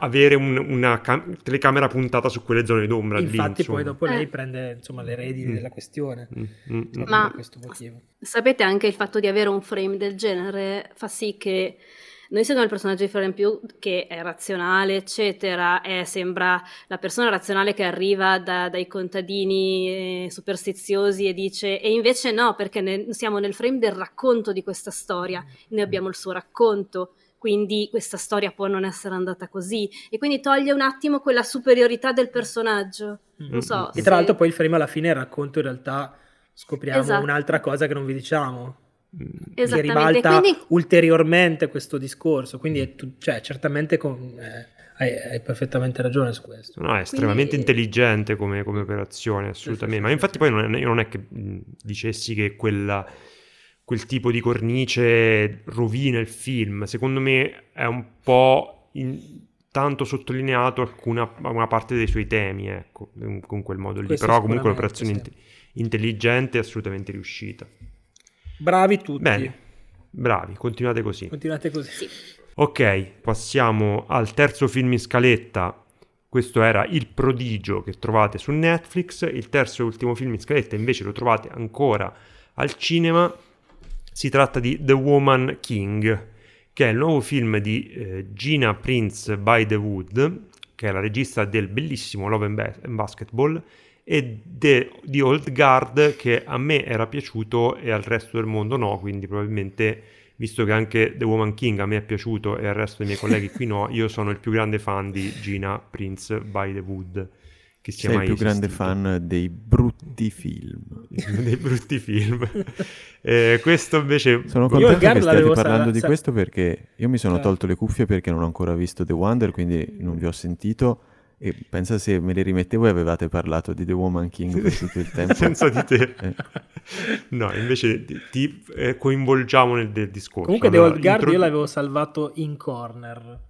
avere un, una cam- telecamera puntata su quelle zone d'ombra infatti lì, poi dopo lei eh. prende insomma le redini mm. della questione mm. Mm. ma sapete anche il fatto di avere un frame del genere fa sì che noi seguiamo il personaggio di Florian Pugh che è razionale, eccetera, è, sembra la persona razionale che arriva da, dai contadini eh, superstiziosi e dice e invece no, perché ne, siamo nel frame del racconto di questa storia, noi abbiamo il suo racconto, quindi questa storia può non essere andata così e quindi toglie un attimo quella superiorità del personaggio. Non so. E tra se... l'altro poi il frame alla fine il racconto in realtà scopriamo esatto. un'altra cosa che non vi diciamo che ribalta quindi... ulteriormente questo discorso. Quindi è tu, cioè, certamente con, eh, hai, hai, perfettamente ragione su questo. No, è estremamente Quindi... intelligente come, come, operazione, assolutamente. Sì, sì, Ma infatti poi non è, non è che dicessi che quella, quel tipo di cornice rovina il film. Secondo me è un po' in, tanto sottolineato alcuna una parte dei suoi temi, ecco, con quel modo lì. Questo Però comunque un'operazione sì. intelligente e assolutamente riuscita. Bravi tutti. Bene, bravi, continuate così. Continuate così. Sì. Ok, passiamo al terzo film in scaletta. Questo era Il prodigio che trovate su Netflix. Il terzo e ultimo film in scaletta invece lo trovate ancora al cinema. Si tratta di The Woman King, che è il nuovo film di eh, Gina Prince by the Wood, che è la regista del bellissimo Love and, Bas- and Basketball, e de- di Old Guard, che a me era piaciuto e al resto del mondo no, quindi probabilmente visto che anche The Woman King a me è piaciuto e al resto dei miei colleghi qui no, io sono il più grande fan di Gina Prince by the Wood. Che sia Sei mai il più esistito. grande fan dei brutti film. (laughs) dei brutti film. eh, questo invece... Sono contento che stiate parlando sa- di questo perché io mi sono tolto le cuffie perché non ho ancora visto The Wonder, quindi non vi ho sentito e pensa se me le rimettevo e avevate parlato di The Woman King per tutto il (laughs) tempo. Senza di te. Eh. No, invece ti, eh, coinvolgiamo nel, nel, discorso. Comunque allora, The Old Guard intro... io l'avevo salvato in corner.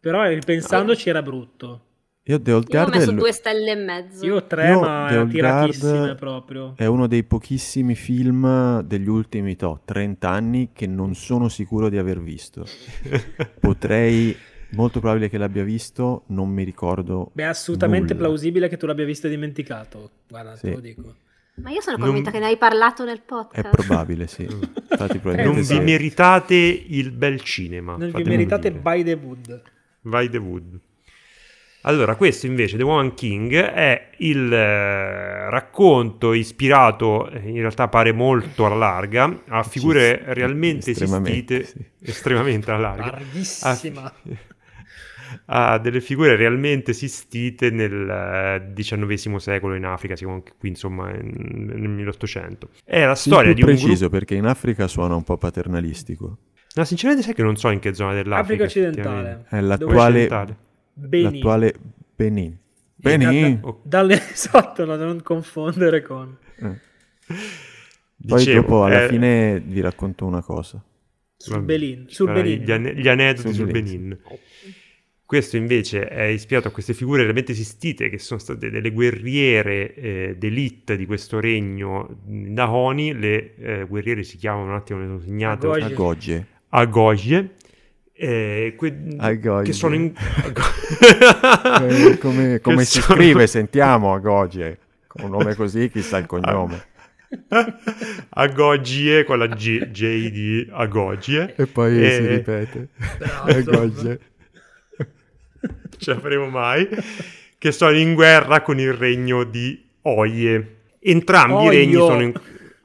Però ripensandoci ah. era brutto. Io The Old Guard... Io ho messo due stelle e mezzo. Io tre, io ma The tiratissime proprio. È uno dei pochissimi film degli ultimi to, 30 anni che non sono sicuro di aver visto. (laughs) Potrei Molto probabile che l'abbia visto, non mi ricordo. Beh, è assolutamente nulla. plausibile che tu l'abbia visto e dimenticato. Guarda, sì. te lo dico. Ma io sono convinta non... che ne hai parlato nel podcast. È probabile, sì. (laughs) Infatti, non vi meritate il bel cinema. Non vi meritate by the wood. By the wood. Allora, questo invece, The Woman King, è il eh, racconto ispirato, eh, in realtà pare molto alla larga, a figure realmente esistite, sì. estremamente alla larga. Larghissima. A, a delle figure realmente esistite nel XIX eh, secolo in Africa, qui insomma nel 1800. È la storia di un preciso gruppo... perché in Africa suona un po' paternalistico. No, sinceramente sai che non so in che zona dell'Africa. Africa occidentale. È l'attuale, Benin. l'attuale Benin. Benin. Da, da, dalle, (laughs) esatto, da non confondere con... Eh. Poi Dicevo, dopo alla eh... fine vi racconto una cosa. Sul Benin. Sul Benin. Gli, an- gli aneddoti sul, sul Benin. Benin. Questo invece è ispirato a queste figure realmente esistite, che sono state delle guerriere eh, d'elite di questo regno Nahoni. Le eh, guerriere si chiamano, un attimo, le sono segnate. Agogie. Agogie. Eh, que- che sono in... Eh, come, (laughs) come si sono... scrive, sentiamo Agogie. Con un nome così, chissà il cognome. (laughs) Agogie con la G, J di Agogie. E poi e... si ripete. Agogie (laughs) ce la faremo mai, che sono in guerra con il regno di Oie. Entrambi Oio. i regni sono in...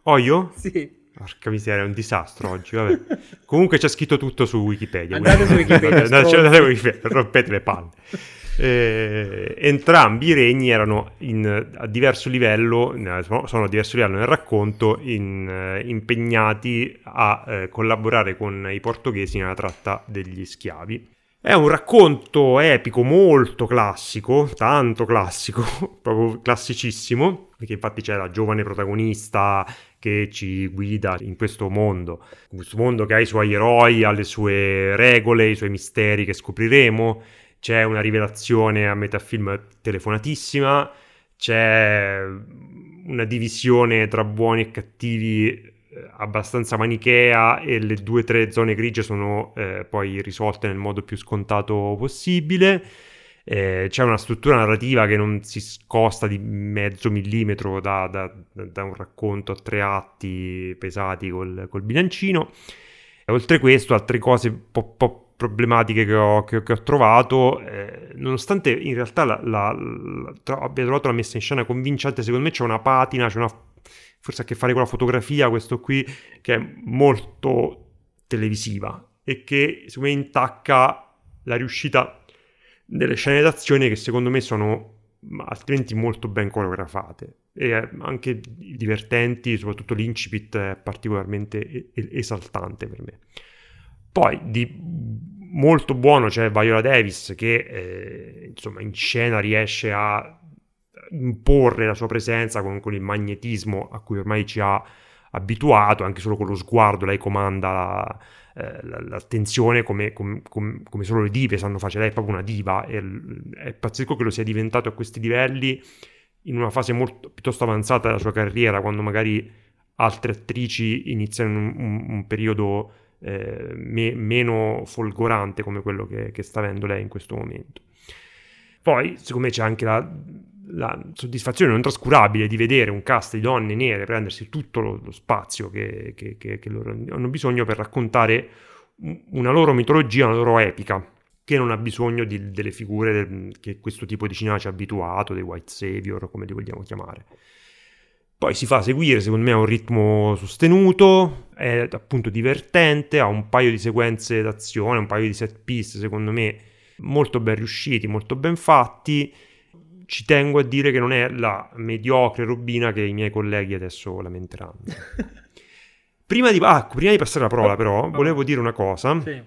Oio? Sì. Porca miseria, è un disastro oggi, vabbè. Comunque c'è scritto tutto su Wikipedia. Andate su Wikipedia. andate, su Wikipedia, rompete le palle. Eh, entrambi i regni erano in, a diverso livello, sono a diverso livello nel racconto, in, eh, impegnati a eh, collaborare con i portoghesi nella tratta degli schiavi. È un racconto epico molto classico, tanto classico, (laughs) proprio classicissimo, perché infatti c'è la giovane protagonista che ci guida in questo mondo, questo mondo che ha i suoi eroi, ha le sue regole, i suoi misteri che scopriremo, c'è una rivelazione a metà film telefonatissima, c'è una divisione tra buoni e cattivi abbastanza manichea e le due o tre zone grigie sono eh, poi risolte nel modo più scontato possibile. Eh, c'è una struttura narrativa che non si scosta di mezzo millimetro da, da, da un racconto a tre atti pesati col, col bilancino. E oltre questo, altre cose un po', po' problematiche che ho, che, che ho trovato, eh, nonostante in realtà la, la, la, abbia trovato la messa in scena convincente, secondo me c'è una patina, c'è una forse a che fare con la fotografia, questo qui, che è molto televisiva e che secondo me intacca la riuscita delle scene d'azione che secondo me sono altrimenti molto ben coreografate e anche divertenti, soprattutto l'incipit è particolarmente esaltante per me. Poi di molto buono c'è Viola Davis che eh, insomma in scena riesce a imporre la sua presenza con, con, il magnetismo a cui ormai ci ha abituato, anche solo con lo sguardo lei comanda la, eh, l'attenzione come, come, come, solo le dive sanno fare, cioè lei è proprio una diva, e, è pazzesco che lo sia diventato a questi livelli in una fase molto, piuttosto avanzata della sua carriera, quando magari altre attrici iniziano un, un, un periodo eh, me, meno folgorante come quello che, che, sta avendo lei in questo momento. Poi, secondo me, c'è anche la, la, soddisfazione non trascurabile di vedere un cast di donne nere prendersi tutto lo, lo spazio che, che, che, loro hanno bisogno per raccontare una loro mitologia, una loro epica, che non ha bisogno di, delle figure che questo tipo di cinema ci ha abituato, dei white savior, come li vogliamo chiamare. Poi si fa seguire, secondo me, a un ritmo sostenuto, è appunto divertente, ha un paio di sequenze d'azione, un paio di set piece, secondo me, molto ben riusciti, molto ben fatti. Ci tengo a dire che non è la mediocre robina che i miei colleghi adesso lamenteranno. (laughs) prima, di, ah, prima di passare la parola, però, volevo dire una cosa. Sì.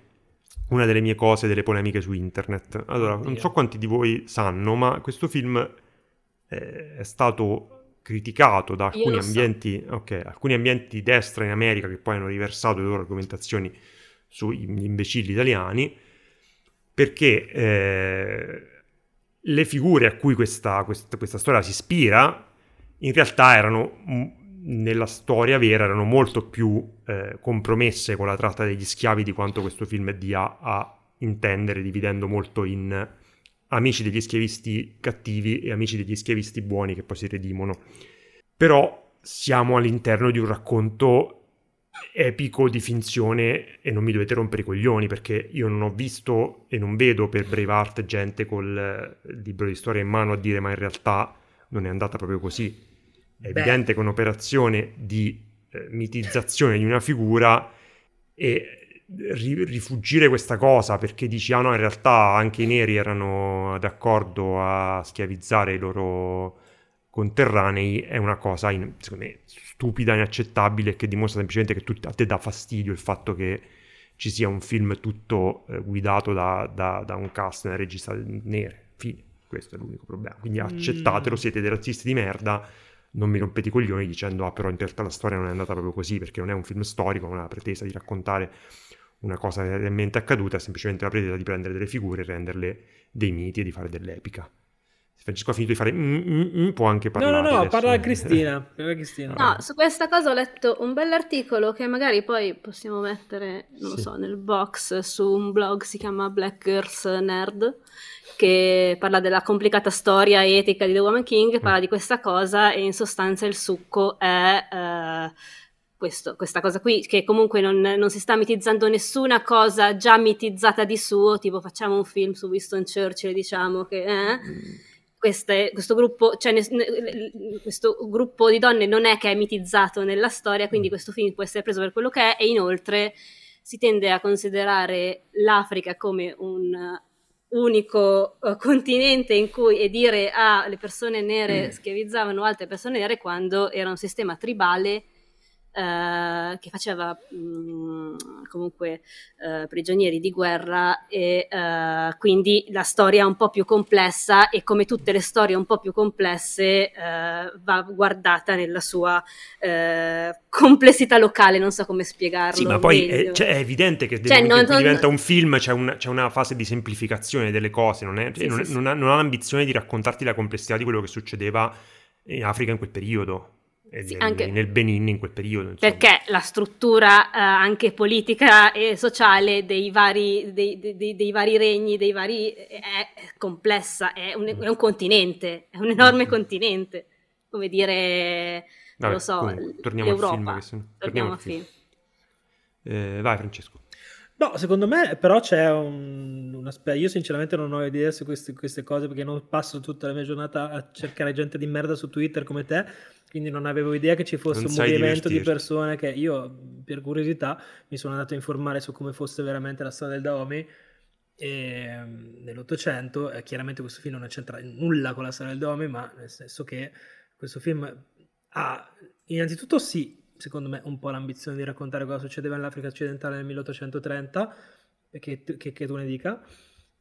Una delle mie cose, delle polemiche su internet. Allora, non so quanti di voi sanno, ma questo film eh, è stato criticato da alcuni ambienti, so. okay, alcuni ambienti di destra in America che poi hanno riversato le loro argomentazioni sugli imbecilli italiani, perché eh, le figure a cui questa, questa, questa, storia si ispira in realtà erano, nella storia vera, erano molto più eh, compromesse con la tratta degli schiavi di quanto questo film dia a intendere, dividendo molto in amici degli schiavisti cattivi e amici degli schiavisti buoni che poi si redimono. Però siamo all'interno di un racconto epico di finzione e non mi dovete rompere i coglioni perché io non ho visto e non vedo per Braveheart gente col libro di storia in mano a dire ma in realtà non è andata proprio così. È Beh. evidente che un'operazione di eh, mitizzazione di una figura e rifugire questa cosa perché dici ah no in realtà anche i neri erano d'accordo a schiavizzare i loro conterranei è una cosa in, secondo me stupida, inaccettabile che dimostra semplicemente che tu, a te dà fastidio il fatto che ci sia un film tutto eh, guidato da, da, da, un cast e una regista nere fine, questo è l'unico problema quindi accettatelo, mm. siete dei razzisti di merda non mi rompete i coglioni dicendo ah però in realtà la storia non è andata proprio così perché non è un film storico, non ha la pretesa di raccontare una cosa realmente accaduta, è semplicemente la pretesa di prendere delle figure e renderle dei miti e di fare dell'epica. Francesco ha finito di fare mm, mm, mm, può anche parlare. No, no, no, adesso. parla Cristina. Cristina. No, su questa cosa ho letto un bell'articolo che magari poi possiamo mettere, non sì. lo so, nel box su un blog, si chiama Black Girls Nerd, che parla della complicata storia etica di The Woman King, parla mm. di questa cosa e in sostanza il succo è... Eh, questo, questa cosa qui, che comunque non, non, si sta mitizzando nessuna cosa già mitizzata di suo, tipo facciamo un film su Winston Churchill, diciamo che... Eh, queste, questo, gruppo, cioè, ne, questo gruppo di donne non è che è mitizzato nella storia, quindi mm. questo film può essere preso per quello che è e inoltre si tende a considerare l'Africa come un unico uh, continente in cui e dire ah, le persone nere mm. schiavizzavano altre persone nere quando era un sistema tribale eh, che faceva mh, mm, comunque eh, prigionieri di guerra e eh, quindi la storia è un po' più complessa e come tutte le storie un po' più complesse eh, va guardata nella sua eh, complessità locale, non so come spiegarlo. Sì, ma poi è, cioè, è, evidente che, cioè, non, non, diventa un film, c'è, un, c'è, una fase di semplificazione delle cose, non, è, sì, non, sì, non, ha, non ha l'ambizione di raccontarti la complessità di quello che succedeva in Africa in quel periodo sì, nel, anche, nel, Benin in quel periodo. Insomma. Perché la struttura eh, anche politica e sociale dei vari, dei, dei, dei vari, regni, dei vari, è complessa, è un, è un continente, è un enorme mm. continente, come dire, Vabbè, non lo so, comunque, torniamo l'Europa. Al film. Torniamo, torniamo al film. film. Eh, vai Francesco. No, secondo me però c'è un, un aspetto. Io sinceramente non ho idea su queste, queste, cose perché non passo tutta la mia giornata a cercare gente di merda su Twitter come te, quindi non avevo idea che ci fosse non un movimento di persone che io, per curiosità, mi sono andato a informare su come fosse veramente la storia del Daomi. E, nell'Ottocento, eh, chiaramente questo film non c'entra nulla con la storia del Daomi, ma nel senso che questo film ha innanzitutto sì secondo me, un po' l'ambizione di raccontare cosa succedeva nell'Africa occidentale nel 1830, che, che, che tu ne dica.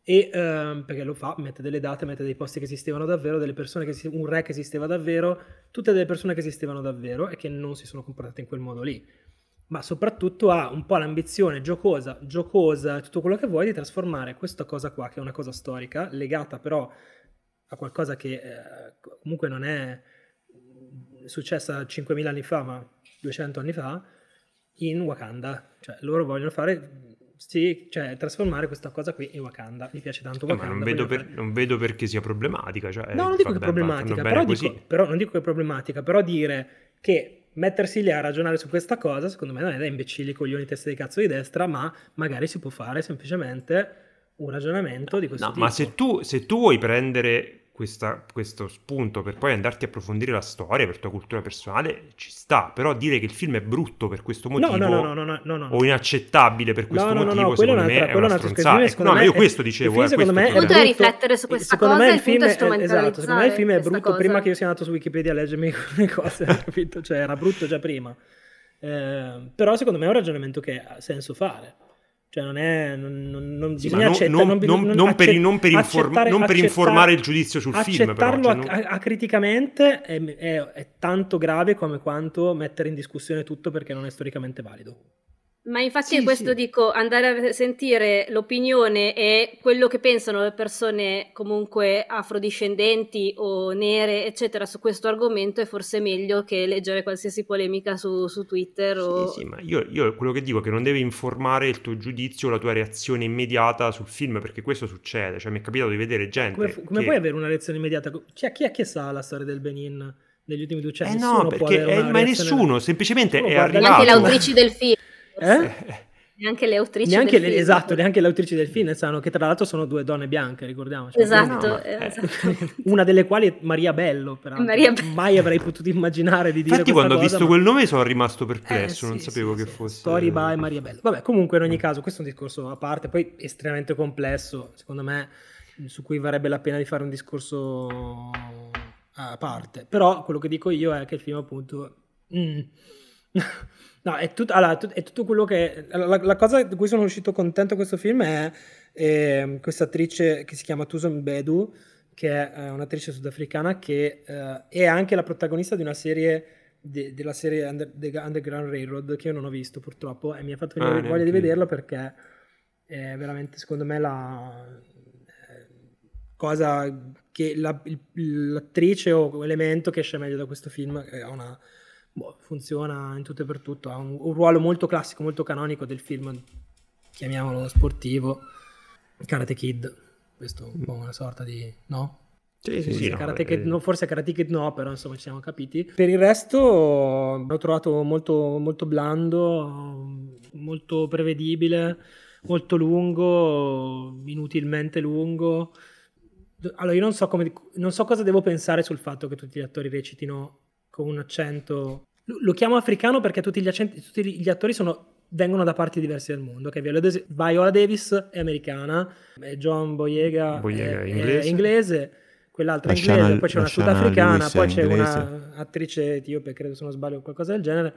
E ehm, perché lo fa, mette delle date, mette dei posti che esistevano davvero, delle persone che un re che esisteva davvero, tutte delle persone che esistevano davvero e che non si sono comportate in quel modo lì. Ma soprattutto ha un po' l'ambizione giocosa, giocosa, tutto quello che vuoi, di trasformare questa cosa qua, che è una cosa storica, legata però a qualcosa che eh, comunque non è successa 5.000 anni fa, ma 200 anni fa, in Wakanda. Cioè, loro vogliono fare sì, cioè trasformare questa cosa qui in Wakanda. Mi piace tanto Wakanda. Eh, ma non vedo, per, non vedo, perché sia problematica. Cioè, no, non dico che è problematica, però, dico, però, non dico che è problematica, però dire che mettersi lì a ragionare su questa cosa, secondo me non è da imbecilli, coglioni, teste di cazzo di destra, ma magari si può fare semplicemente un ragionamento di questo no, tipo. Ma se tu, se tu vuoi prendere questa, questo spunto per poi andarti a approfondire la storia per tua cultura personale ci sta, però dire che il film è brutto per questo motivo no, no, no, no o inaccettabile per questo motivo secondo me è una stronzata. No, ma io questo dicevo. Eh, secondo me è brutto, riflettere su questa secondo cosa me il film è, esatto, secondo me il film è brutto cosa. prima che io sia andato su Wikipedia a leggermi (laughs) le cose, capito? Cioè era brutto già prima. Eh, però secondo me è un ragionamento che ha senso fare. Cioè non è... Non, non, non sì, bisogna accettare... Non, non, non, per, non, per, inform- non per informare il giudizio sul film, però. Accettarlo cioè, acriticamente è, è, è tanto grave come quanto mettere in discussione tutto perché non è storicamente valido. Ma infatti sì, questo sì. dico, andare a sentire l'opinione e quello che pensano le persone comunque afrodiscendenti o nere, eccetera, su questo argomento è forse meglio che leggere qualsiasi polemica su, su Twitter. O... Sì, sì, ma io, io, quello che dico è che non devi informare il tuo giudizio o la tua reazione immediata sul film, perché questo succede. Cioè, mi è capitato di vedere gente. Come, come che... puoi avere una reazione immediata? Cioè, chi, chi sa la storia del Benin? negli ultimi 200 anni. Eh no, perché è, ma nessuno, semplicemente è arrivato. Neanche le autrici del film. Eh? Neanche le autrici neanche del le, film. Esatto, neanche le autrici del film sanno che tra l'altro sono due donne bianche, ricordiamoci. Esatto, no, eh, esatto. (laughs) Una delle quali è Maria Bello, peraltro. Maria Be- Mai avrei potuto immaginare di dire Infatti quando ho visto ma... quel nome sono rimasto perplesso, eh, non sì, sapevo sì, che sì. fosse... Story by Maria Bello. Vabbè, comunque in ogni caso questo è un discorso a parte, poi estremamente complesso, secondo me, su cui varrebbe la pena di fare un discorso a parte. Però quello che dico io è che il film appunto... Mm. (laughs) No, è, tut- allora, è tutto quello che... La, la, cosa di cui sono uscito contento questo film è eh, questa attrice che si chiama Tuson Bedu, che è eh, un'attrice sudafricana che eh, è anche la protagonista di una serie, de- della serie Under- The Underground Railroad, che io non ho visto purtroppo, e mi ha fatto venire ah, voglia di vederlo perché è veramente, secondo me, la eh, cosa che la, l'attrice o l'elemento che esce meglio da questo film è una boh, funziona in tutto e per tutto, ha un, un, ruolo molto classico, molto canonico del film, chiamiamolo sportivo, Karate Kid, questo è un po' una sorta di... no? Sì, sì, sì, no, Karate Kid, no, forse Karate Kid no, però insomma ci siamo capiti. Per il resto l'ho trovato molto, molto blando, molto prevedibile, molto lungo, inutilmente lungo. Allora io non so, come, non so cosa devo pensare sul fatto che tutti gli attori recitino con un accento... Lo chiamo africano perché tutti gli, accenti, tutti gli attori sono, vengono da parti diverse del mondo. Okay? Viola Davis è americana, John Boyega, Boyega è, inglese. è inglese quell'altra è inglese, Shana, poi c'è una sudafricana, poi c'è un'attrice etiope, credo se non sbaglio, qualcosa del genere.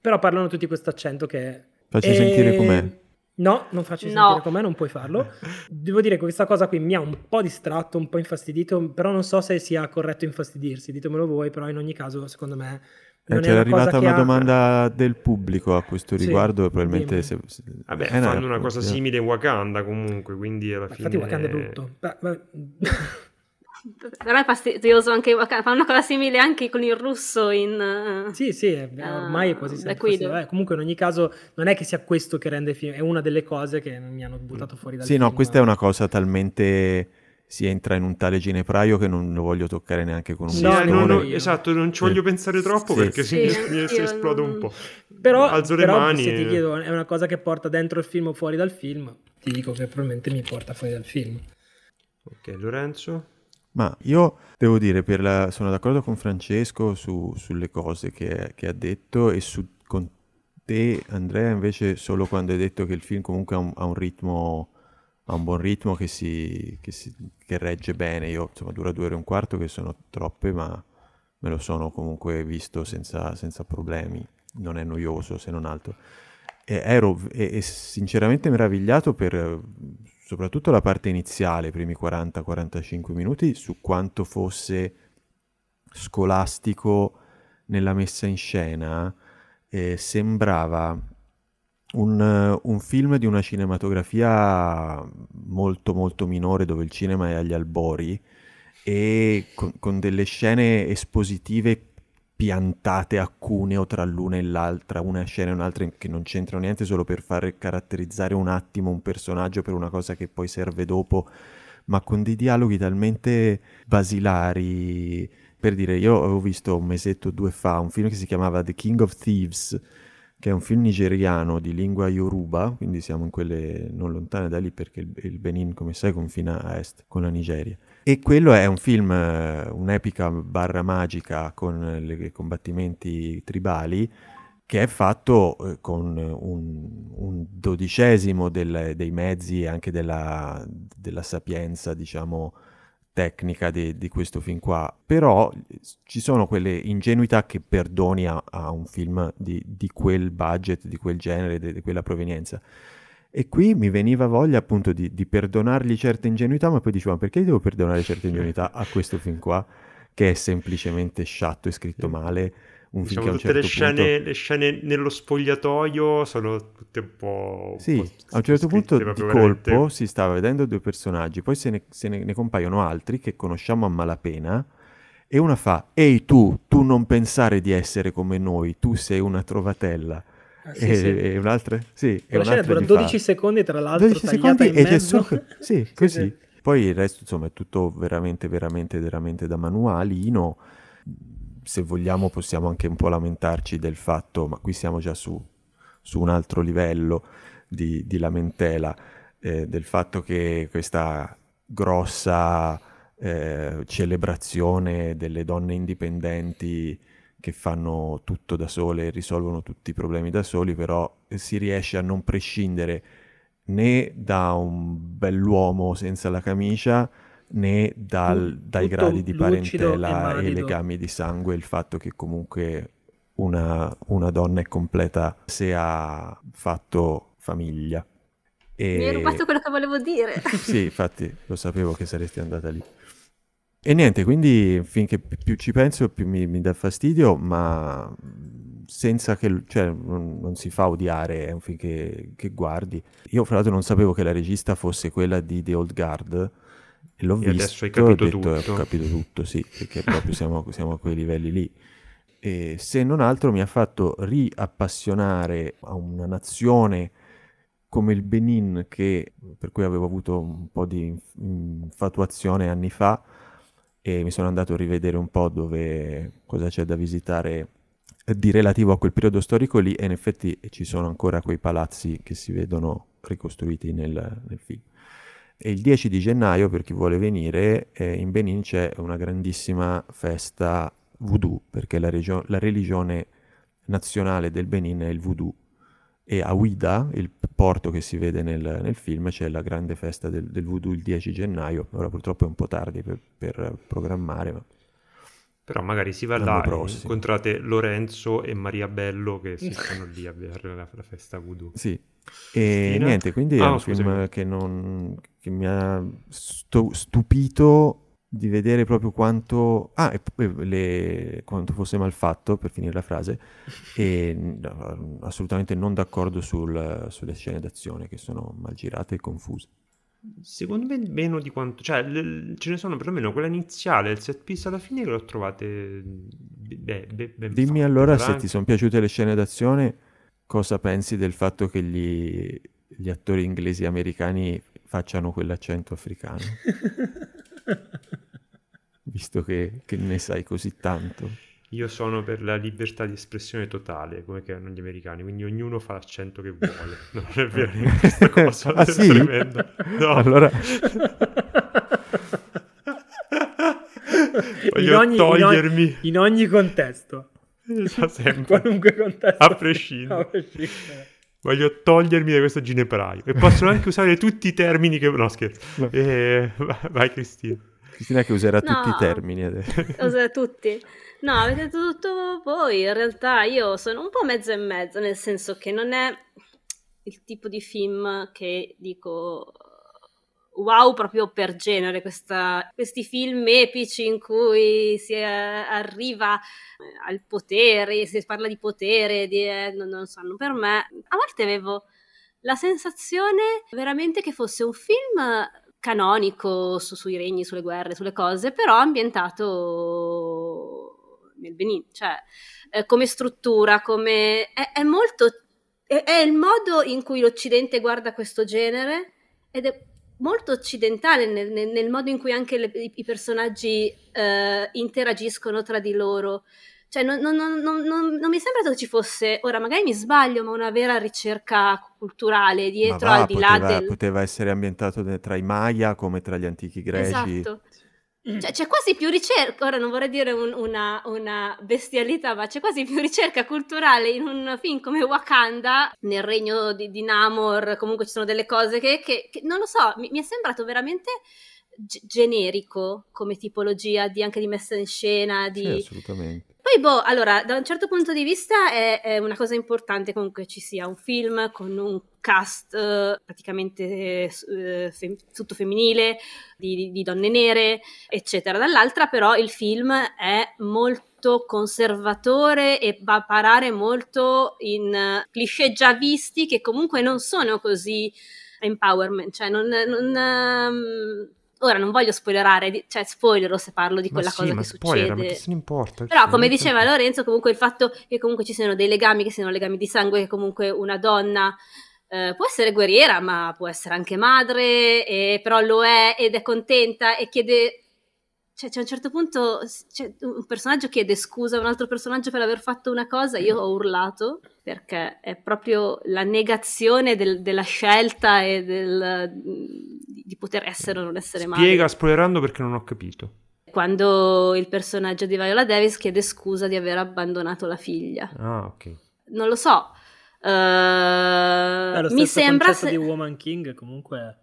Però parlano tutti questo accento che... Facci e... sentire com'è. No, non faccio no. sentire com'è, non puoi farlo. (laughs) Devo dire che questa cosa qui mi ha un po' distratto, un po' infastidito, però non so se sia corretto infastidirsi, ditemelo voi, però in ogni caso secondo me... Eh, c'è arrivata una ha... domanda del pubblico a questo riguardo, sì, probabilmente... Se, se... Vabbè, eh, fanno no, una cosa simile in Wakanda comunque, quindi alla fine... Infatti Wakanda è brutto. Beh, (laughs) però è fastidioso anche fa una cosa simile anche con il russo in uh, sì sì ormai è quasi sempre eh, comunque in ogni caso non è che sia questo che rende il film è una delle cose che mi hanno buttato fuori dal sì film. no questa è una cosa talmente si entra in un tale ginepraio che non lo voglio toccare neanche con un sì, no, no, no, esatto non ci voglio pensare troppo sì, perché sì, si, si esplode un po' però, alzo le però mani se ti chiedo è una cosa che porta dentro il film o fuori dal film ti dico che probabilmente mi porta fuori dal film. Ok Lorenzo ma io devo dire, la, sono d'accordo con Francesco su, sulle cose che, che, ha detto e su, con te, Andrea, invece solo quando hai detto che il film comunque ha un, ha un ritmo, ha un buon ritmo che, si, che, si, che regge bene. Io, insomma, dura due ore e un quarto, che sono troppe, ma me lo sono comunque visto senza, senza problemi. Non è noioso, se non altro. e ero e, e sinceramente meravigliato per soprattutto la parte iniziale, i primi 40-45 minuti, su quanto fosse scolastico nella messa in scena. Eh, sembrava un, un, film di una cinematografia molto molto minore dove il cinema è agli albori e con, con delle scene espositive piantate a cuneo tra l'una e l'altra, una scena e un'altra che non c'entrano niente solo per far caratterizzare un attimo un personaggio per una cosa che poi serve dopo, ma con dei dialoghi talmente basilari. Per dire, io avevo visto un mesetto o due fa un film che si chiamava The King of Thieves, che è un film nigeriano di lingua yoruba, quindi siamo in quelle non lontane da lì perché il, Benin, come sai, confina a est con la Nigeria. E quello è un film, eh, un'epica barra magica con i combattimenti tribali che è fatto eh, con un, un dodicesimo del, dei mezzi e anche della, della sapienza, diciamo, tecnica di, di, questo film qua. Però ci sono quelle ingenuità che perdoni a, a un film di, di, quel budget, di quel genere, di, di quella provenienza. E qui mi veniva voglia appunto di, di perdonargli certe ingenuità, ma poi dicevo, ma perché devo perdonare certe ingenuità a questo film qua, che è semplicemente sciatto e scritto male? Un diciamo, film un certo tutte le, scene, le scene nello spogliatoio sono tutte un po'... Sì, un po a un certo punto di colpo veramente... si stava vedendo due personaggi, poi se, ne, se ne, ne compaiono altri che conosciamo a malapena, e una fa, ehi tu, tu non pensare di essere come noi, tu sei una trovatella. Ah, sì, e, sì. e, un'altra? Sì, e un'altra dura 12 fa... secondi tra l'altro 12 secondi e c'è su... (laughs) sì, così. poi il resto insomma è tutto veramente veramente veramente da manualino. Se vogliamo possiamo anche un po' lamentarci del fatto ma qui siamo già su, su un altro livello di, di lamentela eh, del fatto che questa grossa eh, celebrazione delle donne indipendenti che fanno tutto da sole e risolvono tutti i problemi da soli, però si riesce a non prescindere né da un bell'uomo senza la camicia né dal, dai gradi di parentela e, e, legami di sangue, il fatto che comunque una, una donna è completa se ha fatto famiglia. E... Mi hai rubato quello che volevo dire. sì, infatti lo sapevo che saresti andata lì. E niente, quindi finché più ci penso più mi, mi dà fastidio, ma senza che, cioè, non, non, si fa odiare, è un film che, che, guardi. Io fra l'altro non sapevo che la regista fosse quella di The Old Guard, e l'ho e visto adesso hai capito ho detto, tutto. Ho capito tutto, sì, perché (laughs) proprio siamo, siamo a quei livelli lì. E se non altro mi ha fatto riappassionare a una nazione come il Benin, che, per cui avevo avuto un po' di infatuazione anni fa, e mi sono andato a rivedere un po' dove cosa c'è da visitare di relativo a quel periodo storico lì e in effetti ci sono ancora quei palazzi che si vedono ricostruiti nel, nel film. E il 10 di gennaio, per chi vuole venire, eh, in Benin c'è una grandissima festa voodoo, perché la, regio- la religione nazionale del Benin è il voodoo e a Ouida, il porto che si vede nel, nel film, c'è la grande festa del, del, voodoo il 10 gennaio. Ora purtroppo è un po' tardi per, per programmare, ma... Però magari si va là e incontrate Lorenzo e Maria Bello che si stanno lì a vedere la, la festa voodoo. Sì, e niente, quindi ah, è un film che, non, che mi ha stu- stupito di vedere proprio quanto, ah, le, quanto fosse mal fatto, per finire la frase, e no, assolutamente non d'accordo sul, sulle scene d'azione che sono mal girate e confuse. Secondo me meno di quanto, cioè le, ce ne sono perlomeno quella iniziale, il set piece alla fine che l'ho trovate beh, beh, ben Dimmi fatte, allora se ti sono piaciute le scene d'azione, cosa pensi del fatto che gli, gli attori inglesi e americani facciano quell'accento africano? (laughs) (laughs) Visto che, che, ne sai così tanto. Io sono per la libertà di espressione totale, come che hanno gli americani, quindi ognuno fa l'accento che vuole. (laughs) Non è vero (laughs) questa cosa, ah, sì? tremenda. No. Allora... Voglio in ogni, togliermi... In ogni, in ogni contesto. Sempre. Qualunque contesto. A prescindere. A prescindere. Voglio togliermi da questo ginepraio. E possono anche (laughs) usare tutti i termini che... No, scherzo. No. E... Vai, Cristina. Cristina che userà no, tutti i termini adesso. (laughs) Userà tutti. No, avete (laughs) tutto voi. In realtà io sono un po' mezzo e mezzo, nel senso che non è il tipo di film che dico wow proprio per genere, questa, questi film epici in cui si eh, arriva eh, al potere, si parla di potere, di, eh, non, non sanno per me. A volte avevo la sensazione veramente che fosse un film canonico su, sui regni, sulle guerre, sulle cose, però ambientato nel Benin, cioè eh, come struttura, come è, è molto è, il modo in cui l'Occidente guarda questo genere ed è molto occidentale nel, nel, nel modo in cui anche le, i, i, personaggi eh, interagiscono tra di loro. Cioè, non, non, non, non, mi sembra che ci fosse, ora magari mi sbaglio, ma una vera ricerca culturale dietro, va, al di poteva, là del... Poteva essere ambientato tra i Maya come tra gli antichi greci. Esatto. Cioè, c'è quasi più ricerca, ora non vorrei dire un, una, una, bestialità, ma c'è quasi più ricerca culturale in un film come Wakanda, nel regno di, di Namor, comunque ci sono delle cose che, che, che non lo so, mi, mi è sembrato veramente generico come tipologia di, anche di messa in scena. Di... Sì, assolutamente. Poi, boh, allora, da un certo punto di vista è, è una cosa importante comunque ci sia un film con un cast uh, praticamente uh, fem- tutto femminile, di, di, donne nere, eccetera. Dall'altra, però, il film è molto conservatore e va a parare molto in cliché già visti che comunque non sono così empowerment, cioè non, non um, Ora non voglio spoilerare, cioè spoilerò se parlo di quella sì, cosa che spoiler, succede. Ma che se ne importa? Però come diceva Lorenzo, comunque il fatto che comunque ci siano dei legami, che siano legami di sangue, che comunque una donna eh, può essere guerriera, ma può essere anche madre, e, però lo è ed è contenta e chiede... Cioè, c'è a un certo punto un personaggio chiede scusa a un altro personaggio per aver fatto una cosa, io ho urlato perché è proprio la negazione del, della scelta e del, di poter essere o non essere madre. Spiega spoilerando perché non ho capito. Quando il personaggio di Viola Davis chiede scusa di aver abbandonato la figlia. Ah, ok. Non lo so. Uh, mi sembra se... di Woman King comunque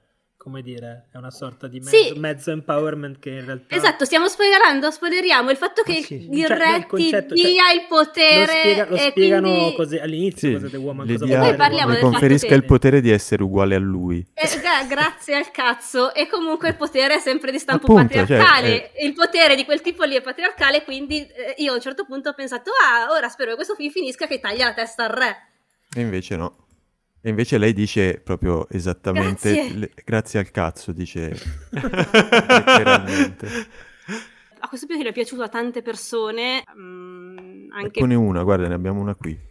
come dire, è una sorta di mezzo, sì. mezzo, empowerment che in realtà... Esatto, stiamo spoilerando, spoileriamo il fatto che ah, sì. il cioè, re ti dia cioè, il potere... Lo, spiega, lo spiegano quindi... così all'inizio, sì, cosa The Woman, cosa dia, Poi parliamo le conferisca il potere di essere uguale a lui. Eh, grazie al cazzo, e comunque il potere è sempre di stampo Appunto, cioè, patriarcale, cioè, il potere di quel tipo lì è patriarcale, quindi eh, io a un certo punto ho pensato, ah, ora spero che questo film finisca che taglia la testa al re. E invece no. E invece lei dice proprio esattamente grazie, le, grazie al cazzo, dice (laughs) letteralmente. A questo punto è piaciuto a tante persone. Um, anche... Eccone una, guarda, ne abbiamo una qui. (laughs)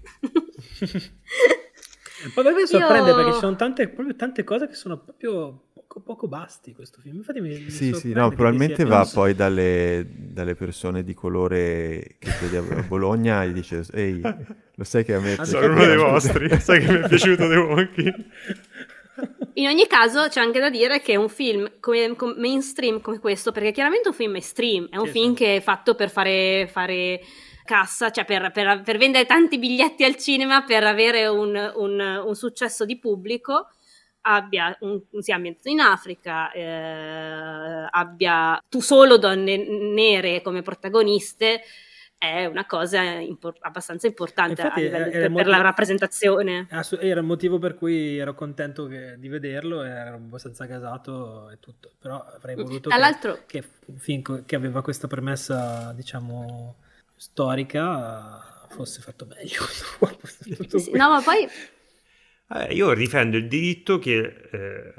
Ma a me sorprende Io... perché ci sono tante, proprio tante cose che sono proprio poco, poco basti questo film. Infatti mi, mi sì, sì, no, probabilmente va so... poi dalle, dalle, persone di colore che vede a (laughs) Bologna e dice, ehi, lo sai che a me... Sono uno dei vostri, sai che mi è piaciuto The Walking. In ogni caso c'è anche da dire che un film come, come mainstream come questo, perché chiaramente è un film mainstream, è un certo. film che è fatto per fare, fare cassa, cioè per, per, per, vendere tanti biglietti al cinema, per avere un, un, un successo di pubblico, abbia un, sia ambientato in Africa, eh, abbia tu solo donne nere come protagoniste, è una cosa impor- abbastanza importante Infatti, livello, per, motivo, la rappresentazione. Era il motivo per cui ero contento che, di vederlo, ero abbastanza casato e tutto, però avrei mm, voluto che, che film che aveva questa premessa, diciamo, storica fosse fatto meglio. (laughs) no, ma poi eh, io difendo il diritto che eh,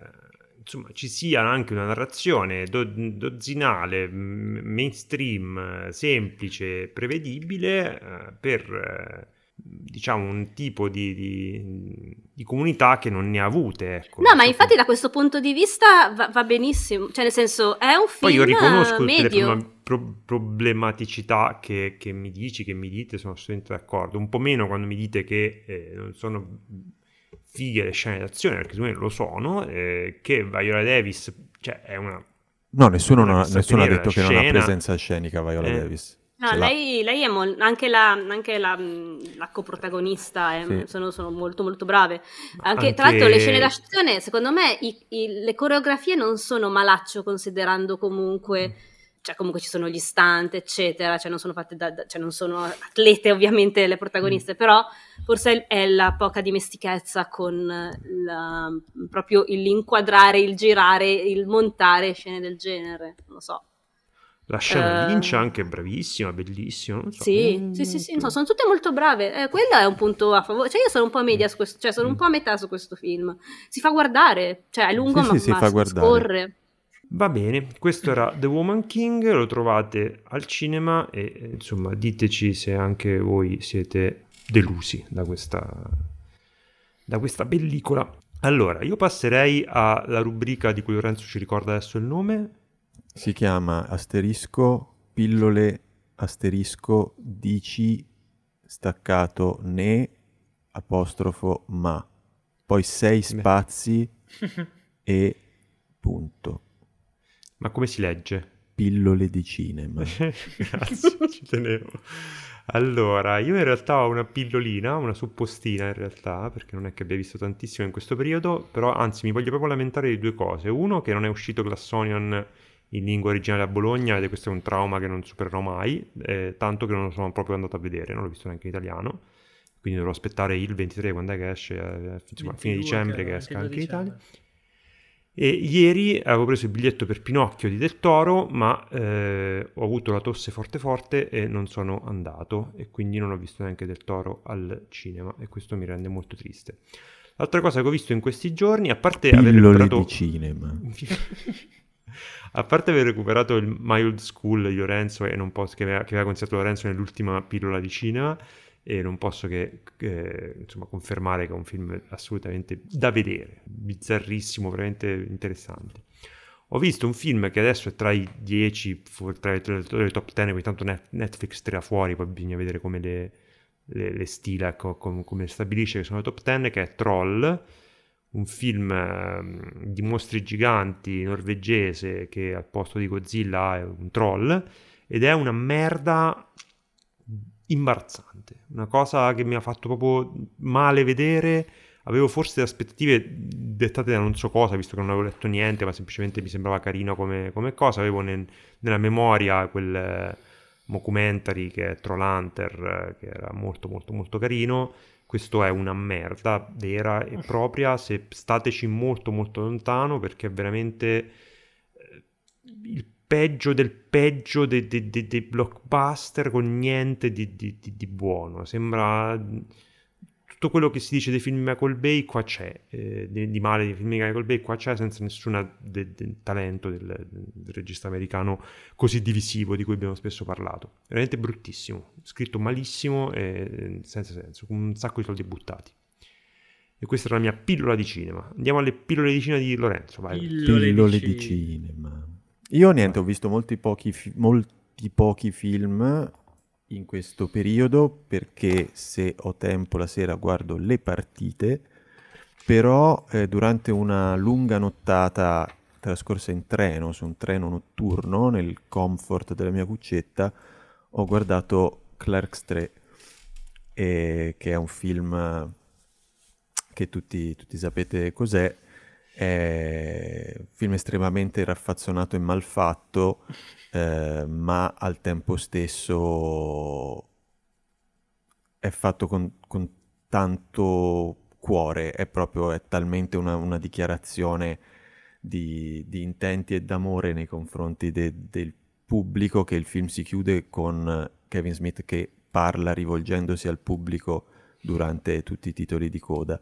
insomma, ci sia anche una narrazione do- dozzinale, mainstream, semplice, prevedibile eh, per eh, diciamo un tipo di, di, di, comunità che non ne ha avute. Ecco. No, ma infatti da questo punto di vista va, va benissimo, cioè nel senso è un film Poi io riconosco medio. le pro- problematicità che, che, mi dici, che mi dite, sono assolutamente d'accordo, un po' meno quando mi dite che eh, non sono fighe le scene d'azione, perché secondo me lo sono, eh, che Viola Davis, cioè è una... No, nessuno, non, nessuno ha detto che scena. non ha presenza scenica Viola eh. Davis. No, lei, lei, è mo- anche, la, anche la, la coprotagonista, è, sì. sono, sono, molto molto brave. Anche, anche... Tra l'altro le scene d'azione, secondo me, i, i, le coreografie non sono malaccio considerando comunque... Mm cioè comunque ci sono gli stunt, eccetera, cioè non sono fatte da, da cioè non sono atlete ovviamente le protagoniste, mm. però forse è la poca dimestichezza con la, proprio l'inquadrare, il girare, il montare scene del genere, non lo so. La scena uh, Lynch è anche bravissima, bellissima. So. Sì, mm, sì, sì, sì no, sono tutte molto brave. Eh, quello è un punto a favore. Cioè, io sono un po' a media su questo, cioè sono un mm. po' a metà su questo film. Si fa guardare, cioè è lungo, sì, ma, sì, ma scorre. Va bene, questo era The Woman King, lo trovate al cinema e insomma diteci se anche voi siete delusi da questa, da questa pellicola. Allora, io passerei alla rubrica di cui Lorenzo ci ricorda adesso il nome. Si chiama asterisco pillole asterisco dici staccato ne apostrofo ma. Poi sei spazi (laughs) e punto. Ma come si legge? Pillole di cinema. (laughs) Grazie, ci tenevo. Allora, io in realtà ho una pillolina, una suppostina in realtà, perché non è che abbia visto tantissimo in questo periodo, però anzi mi voglio proprio lamentare di due cose. Uno, che non è uscito Glassonion in lingua originale a Bologna, ed questo è un trauma che non supererò mai, eh, tanto che non lo sono proprio andato a vedere, non l'ho visto neanche in italiano, quindi dovrò aspettare il 23, quando è che esce, eh, insomma, fine dicembre che esca anche in Italia. E ieri avevo preso il biglietto per Pinocchio di Del Toro, ma eh, ho avuto la tosse forte forte e non sono andato e quindi non ho visto neanche Del Toro al cinema e questo mi rende molto triste. L'altra cosa che ho visto in questi giorni, a parte Pillole aver recuperato... di cinema. (laughs) a parte aver recuperato il My Old School di Lorenzo e non posso, che aveva, che aveva consigliato Lorenzo nell'ultima pillola di cinema, e non posso che eh, insomma, confermare che è un film assolutamente da vedere, bizzarrissimo, veramente interessante. Ho visto un film che adesso è tra i 10, tra le, top 10, poi tanto Netflix tira fuori, poi bisogna vedere come le, le, le stila, ecco, com, come stabilisce che sono le top 10, che è Troll, un film eh, di mostri giganti norvegese che al posto di Godzilla è un troll, ed è una merda imbarazzante, una cosa che mi ha fatto proprio male vedere. Avevo forse aspettative dettate da non so cosa, visto che non avevo letto niente, ma semplicemente mi sembrava carino come, come cosa. Avevo nel, nella memoria quel eh, documentary che è Trollhunter, eh, che era molto molto molto carino. Questo è una merda vera e propria, se stateci molto molto lontano perché è veramente eh, il peggio del peggio dei, dei, dei, dei blockbuster con niente di, di, di, di, buono. Sembra tutto quello che si dice dei film di Michael Bay qua c'è, eh, di, male dei film di Michael Bay qua c'è senza nessun talento del, del, regista americano così divisivo di cui abbiamo spesso parlato. Veramente bruttissimo, scritto malissimo e senza senso, con un sacco di soldi buttati. E questa era la mia pillola di cinema. Andiamo alle pillole di cinema di Lorenzo. Vai. Pillole, pillole di, cinema. Io niente, ho visto molti pochi, fi- molti pochi film in questo periodo perché se ho tempo la sera guardo le partite, però eh, durante una lunga nottata trascorsa in treno, su un treno notturno, nel comfort della mia cuccetta, ho guardato Clerks 3, eh, che è un film che tutti, tutti sapete cos'è, è un film estremamente raffazzonato e malfatto, eh, ma al tempo stesso è fatto con, con tanto cuore, è proprio è talmente una, una dichiarazione di, di, intenti e d'amore nei confronti de, del pubblico che il film si chiude con Kevin Smith che parla rivolgendosi al pubblico durante tutti i titoli di coda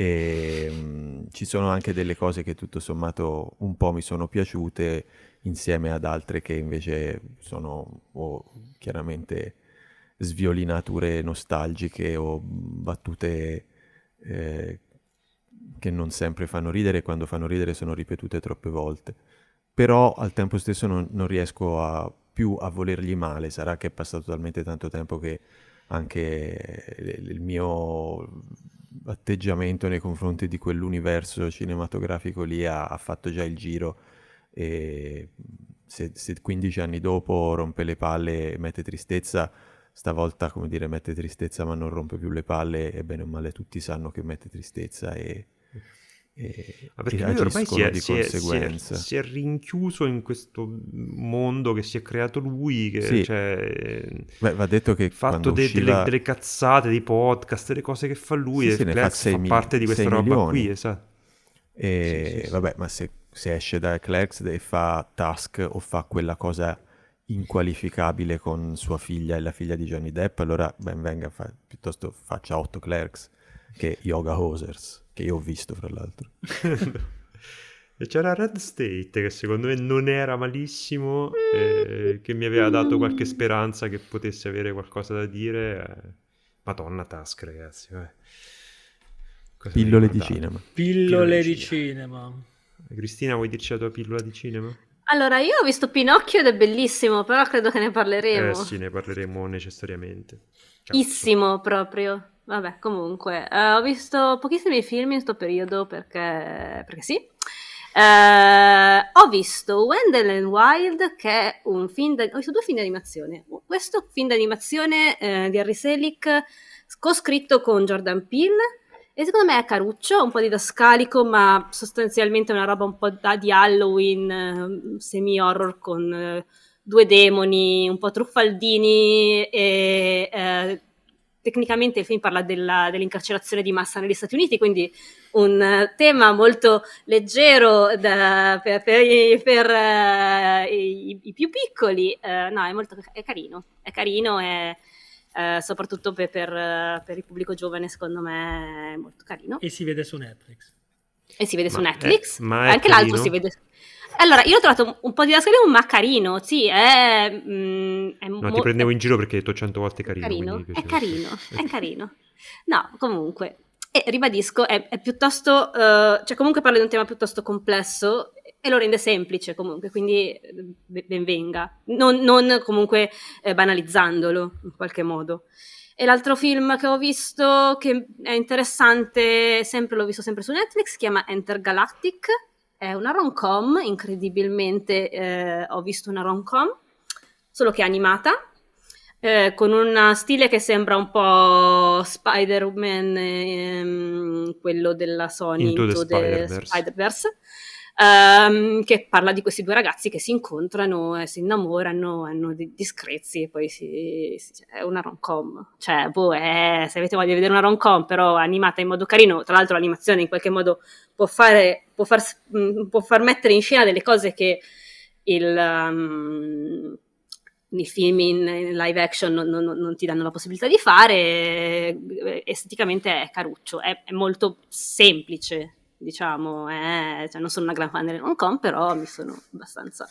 e um, ci sono anche delle cose che tutto sommato un po' mi sono piaciute insieme ad altre che invece sono oh, chiaramente sviolinature nostalgiche o battute eh, che non sempre fanno ridere e quando fanno ridere sono ripetute troppe volte. Però al tempo stesso non, non riesco a, più a volergli male, sarà che è passato talmente tanto tempo che anche il mio atteggiamento nei confronti di quell'universo cinematografico lì ha, ha fatto già il giro e se, se, 15 anni dopo rompe le palle e mette tristezza, stavolta come dire mette tristezza ma non rompe più le palle e bene o male tutti sanno che mette tristezza e, e, Ma perché lui ormai si è, si, è, si, è, si è, rinchiuso in questo mondo che si è creato lui. Che, sì. cioè, Beh, va detto che fatto de, usciva... delle, delle, cazzate, dei podcast, delle cose che fa lui. Sì, e fa, fa parte di questa roba milioni. qui, esatto. E sì, vabbè, ma se, se, esce da Clerks e fa Task o fa quella cosa inqualificabile con sua figlia e la figlia di Johnny Depp, allora ben venga, fa, piuttosto faccia 8 Clerks che Yoga Hosers che io ho visto fra l'altro. (laughs) e c'era Red State che secondo me non era malissimo, eh, che mi aveva dato qualche speranza che potesse avere qualcosa da dire. Eh. Madonna Task, ragazzi. Eh. Pillole di cinema. Pillole, Pillole di cinema. cinema. Cristina, vuoi dirci la tua pillola di cinema? Allora, io ho visto Pinocchio ed è bellissimo, però credo che ne parleremo. Eh sì, ne parleremo necessariamente. Issimo proprio. Vabbè, comunque, uh, ho visto pochissimi film in questo periodo perché, perché sì. Uh, ho visto Wendell and Wild, che è un film. Da, ho visto due film di animazione. Questo film di animazione uh, di Harry Selick, co-scritto con Jordan Peele. E secondo me è caruccio, un po' didascalico, ma sostanzialmente una roba un po' da, di Halloween, semi-horror con due demoni, un po' truffaldini e tecnicamente il film parla della, dell'incarcerazione di massa negli Stati Uniti, quindi un uh, tema molto leggero da, per, per, per uh, i, i, più piccoli. Uh, no, è molto è carino, è carino e soprattutto per, per, il pubblico giovane secondo me è molto carino. E si vede su Netflix. E si vede ma su Netflix. È, Anche carino? l'altro si vede su allora, io ho trovato un po' di un ma carino, sì, è... Mm, è no, mo- ti prendevo in giro perché hai detto cento volte carino. carino è carino, è (laughs) carino. No, comunque, e ribadisco, è, è piuttosto... Uh, cioè comunque parla di un tema piuttosto complesso e lo rende semplice comunque, quindi eh, ben venga. Non, non comunque eh, banalizzandolo in qualche modo. E l'altro film che ho visto che è interessante, sempre l'ho visto sempre su Netflix, si chiama Enter Galactic è una rom-com, incredibilmente eh, ho visto una rom-com, solo che animata, eh, con un stile che sembra un po' Spider-Man, ehm, quello della Sony, Into, Into the, Spider-Verse. Spider-Verse ehm, che parla di questi due ragazzi che si incontrano e si innamorano, hanno dei discrezi e poi si, si, è una rom-com. Cioè, boh, è, se avete voglia di vedere una rom-com però animata in modo carino, tra l'altro l'animazione in qualche modo può, fare, può, far, mm, può far mettere in scena delle cose che il... Um, i film in live action non, non, non, ti danno la possibilità di fare, esteticamente è caruccio, è, è molto semplice diciamo, eh, cioè non sono una gran fan delle rom-com, però mi sono abbastanza...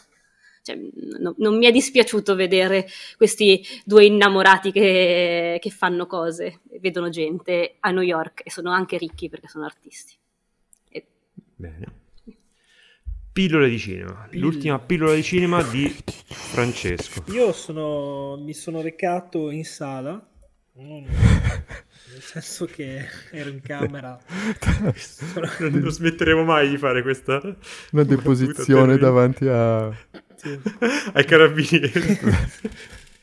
Cioè, no, non mi è dispiaciuto vedere questi due innamorati che, che fanno cose, vedono gente a New York e sono anche ricchi perché sono artisti. E... Bene. Pillole di cinema, Pill- l'ultima pillola di cinema di Francesco. Io sono, mi sono recato in sala, (laughs) nel senso che ero in camera. (laughs) non smetteremo mai di fare questa una deposizione davanti a... Sì. ai carabinieri.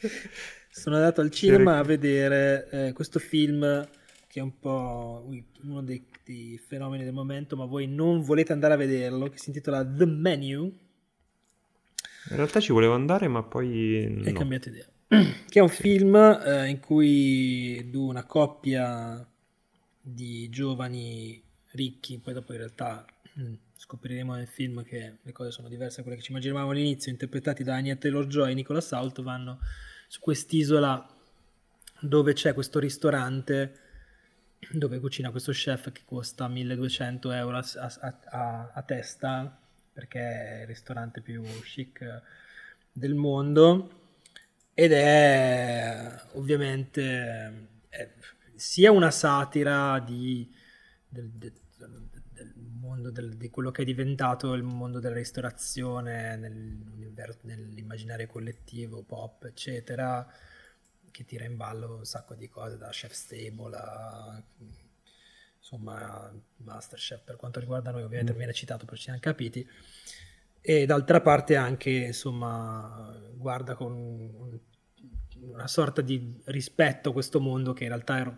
(laughs) Sono andato al cinema a vedere eh, questo film che è un po' uno dei, dei, fenomeni del momento, ma voi non volete andare a vederlo, che si intitola The Menu. In realtà ci volevo andare, ma poi... Hai no. cambiato idea. (clears throat) che è un film eh, in cui una coppia di giovani ricchi, poi dopo in realtà mm, scopriremo nel film che le cose sono diverse da quelle che ci immaginavamo all'inizio, interpretati da Anya Taylor-Joy e Nicola Salt, vanno su quest'isola dove c'è questo ristorante dove cucina questo chef che costa 1200 euro a, a, a, a testa perché è il ristorante più chic del mondo ed è ovviamente è sia una satira di, del, del, del mondo del, di quello che è diventato il mondo della ristorazione nell'immaginario collettivo, pop, eccetera, che tira in ballo un sacco di cose da Chef Stable a insomma Masterchef per quanto riguarda noi ovviamente mm. viene citato per ci siamo capiti e d'altra parte anche insomma guarda con una sorta di rispetto a questo mondo che in realtà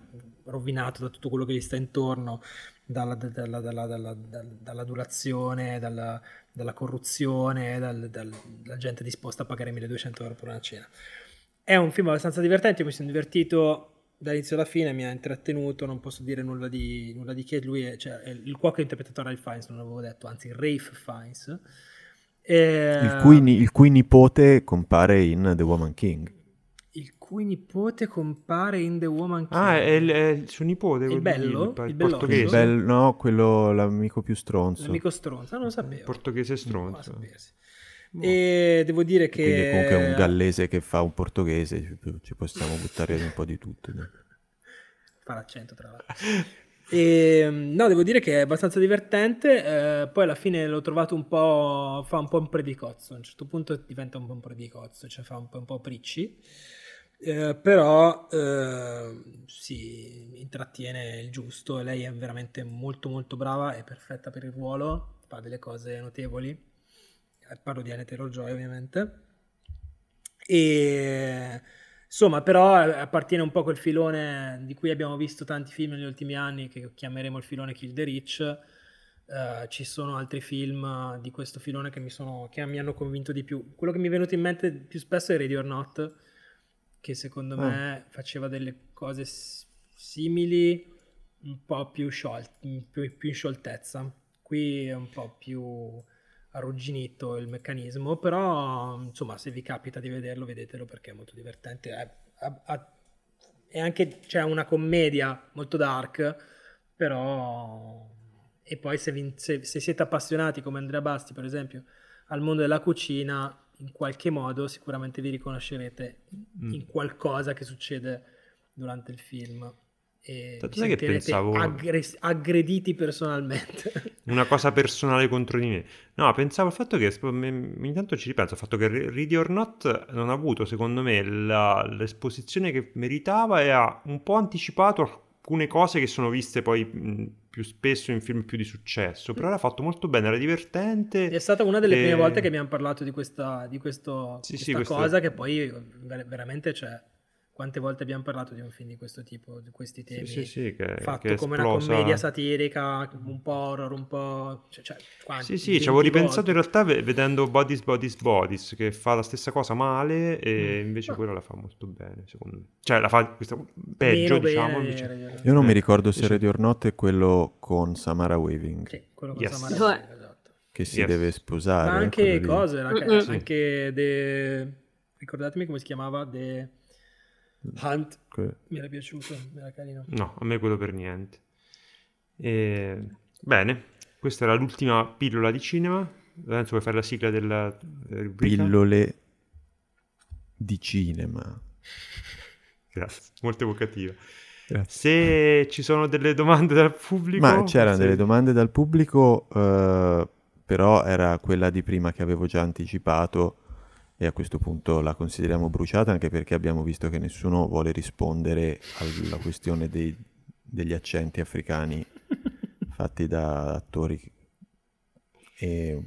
rovinato da tutto quello che gli sta intorno, dalla, dalla, dalla, dalla, dall'adulazione, dalla, corruzione, dal, dalla gente disposta a pagare 1200 euro per una cena. È un film abbastanza divertente, mi sono divertito dall'inizio alla fine, mi ha intrattenuto, non posso dire nulla di, nulla di che, lui è, cioè, è il cuoco interpretato Ralph Fiennes, non l'avevo detto, anzi Rafe Fiennes. E... Il, cui, il cui nipote compare in The Woman King il cui nipote compare in The Woman King. Ah, è il, è il suo nipote. Il bello? Il, il portoghese. Il bel, no, quello, l'amico più stronzo. L'amico stronzo, non lo sapevo. Il portoghese stronzo. E devo dire che... Quindi comunque è un gallese che fa un portoghese, ci possiamo buttare un po' di tutto. Fa l'accento tra l'altro. (laughs) E, ehm, no, devo dire che è abbastanza divertente. Eh, poi alla fine l'ho trovato un po'. fa un po' un predicozzo. A un certo punto diventa un po' un predicozzo, cioè fa un po', un po pricci. Eh, però eh, si intrattiene il giusto lei è veramente molto molto brava e perfetta per il ruolo, fa delle cose notevoli. Eh, parlo di Anne Taylor-Joy ovviamente. E insomma, però eh, appartiene un po' a quel filone di cui abbiamo visto tanti film negli ultimi anni, che chiameremo il filone Kill the Rich. Uh, ci sono altri film di questo filone che mi, sono, che mi hanno convinto di più. Quello che mi è venuto in mente più spesso è Ready or Not, che secondo oh. me faceva delle cose simili, un po' più, sciolt- più, più in scioltezza. Qui è un po' più arrugginito il meccanismo, però insomma se vi capita di vederlo vedetelo perché è molto divertente. È, è, è anche c'è una commedia molto dark, però... E poi se, vi, se, se siete appassionati come Andrea Basti per esempio al mondo della cucina, in qualche modo sicuramente vi riconoscerete mm. in qualcosa che succede durante il film e Tanto vi che pensavo... aggre- aggrediti personalmente. (laughs) Una cosa personale contro di me. No, pensavo al fatto che, ogni tanto ci ripenso, al fatto che Ready or Not non ha avuto, secondo me, la, l'esposizione che meritava e ha un po' anticipato alcune cose che sono viste poi più spesso in film più di successo, però l'ha fatto molto bene, era divertente. È stata una delle e... prime volte che abbiamo parlato di questa, di questo, sì, questa sì, cosa che poi veramente c'è quante volte abbiamo parlato di un film di questo tipo, di questi temi, sì, sì, sì, che, fatto che come una commedia satirica, un po' horror, un po'... Cioè, cioè, sì, sì, ci avevo ripensato in realtà vedendo Bodies, Bodies, Bodies, che fa la stessa cosa male e mm. invece no. quello la fa molto bene, secondo me. Cioè, la fa questa, peggio, Meno diciamo. Bene, invece... bene, Io non mi ricordo se Ready or Not è quello con Samara Weaving. Sì, quello con yes. Samara Weaving, esatto. Che si yes. deve sposare. Ma anche cose, anche, anche de... ricordatemi come si chiamava, The... Hunt que... mi era piaciuto, era carino. No, a me quello per niente. E... Bene, questa era l'ultima pillola di cinema. Lorenzo, vuoi fare la sigla della rubrica? Pillole di cinema. Grazie, molto evocativa. Grazie. Se ci sono delle domande dal pubblico... Ma c'erano se... delle domande dal pubblico, uh, però era quella di prima che avevo già anticipato e a questo punto la consideriamo bruciata anche perché abbiamo visto che nessuno vuole rispondere alla questione dei, degli accenti africani (laughs) fatti da attori e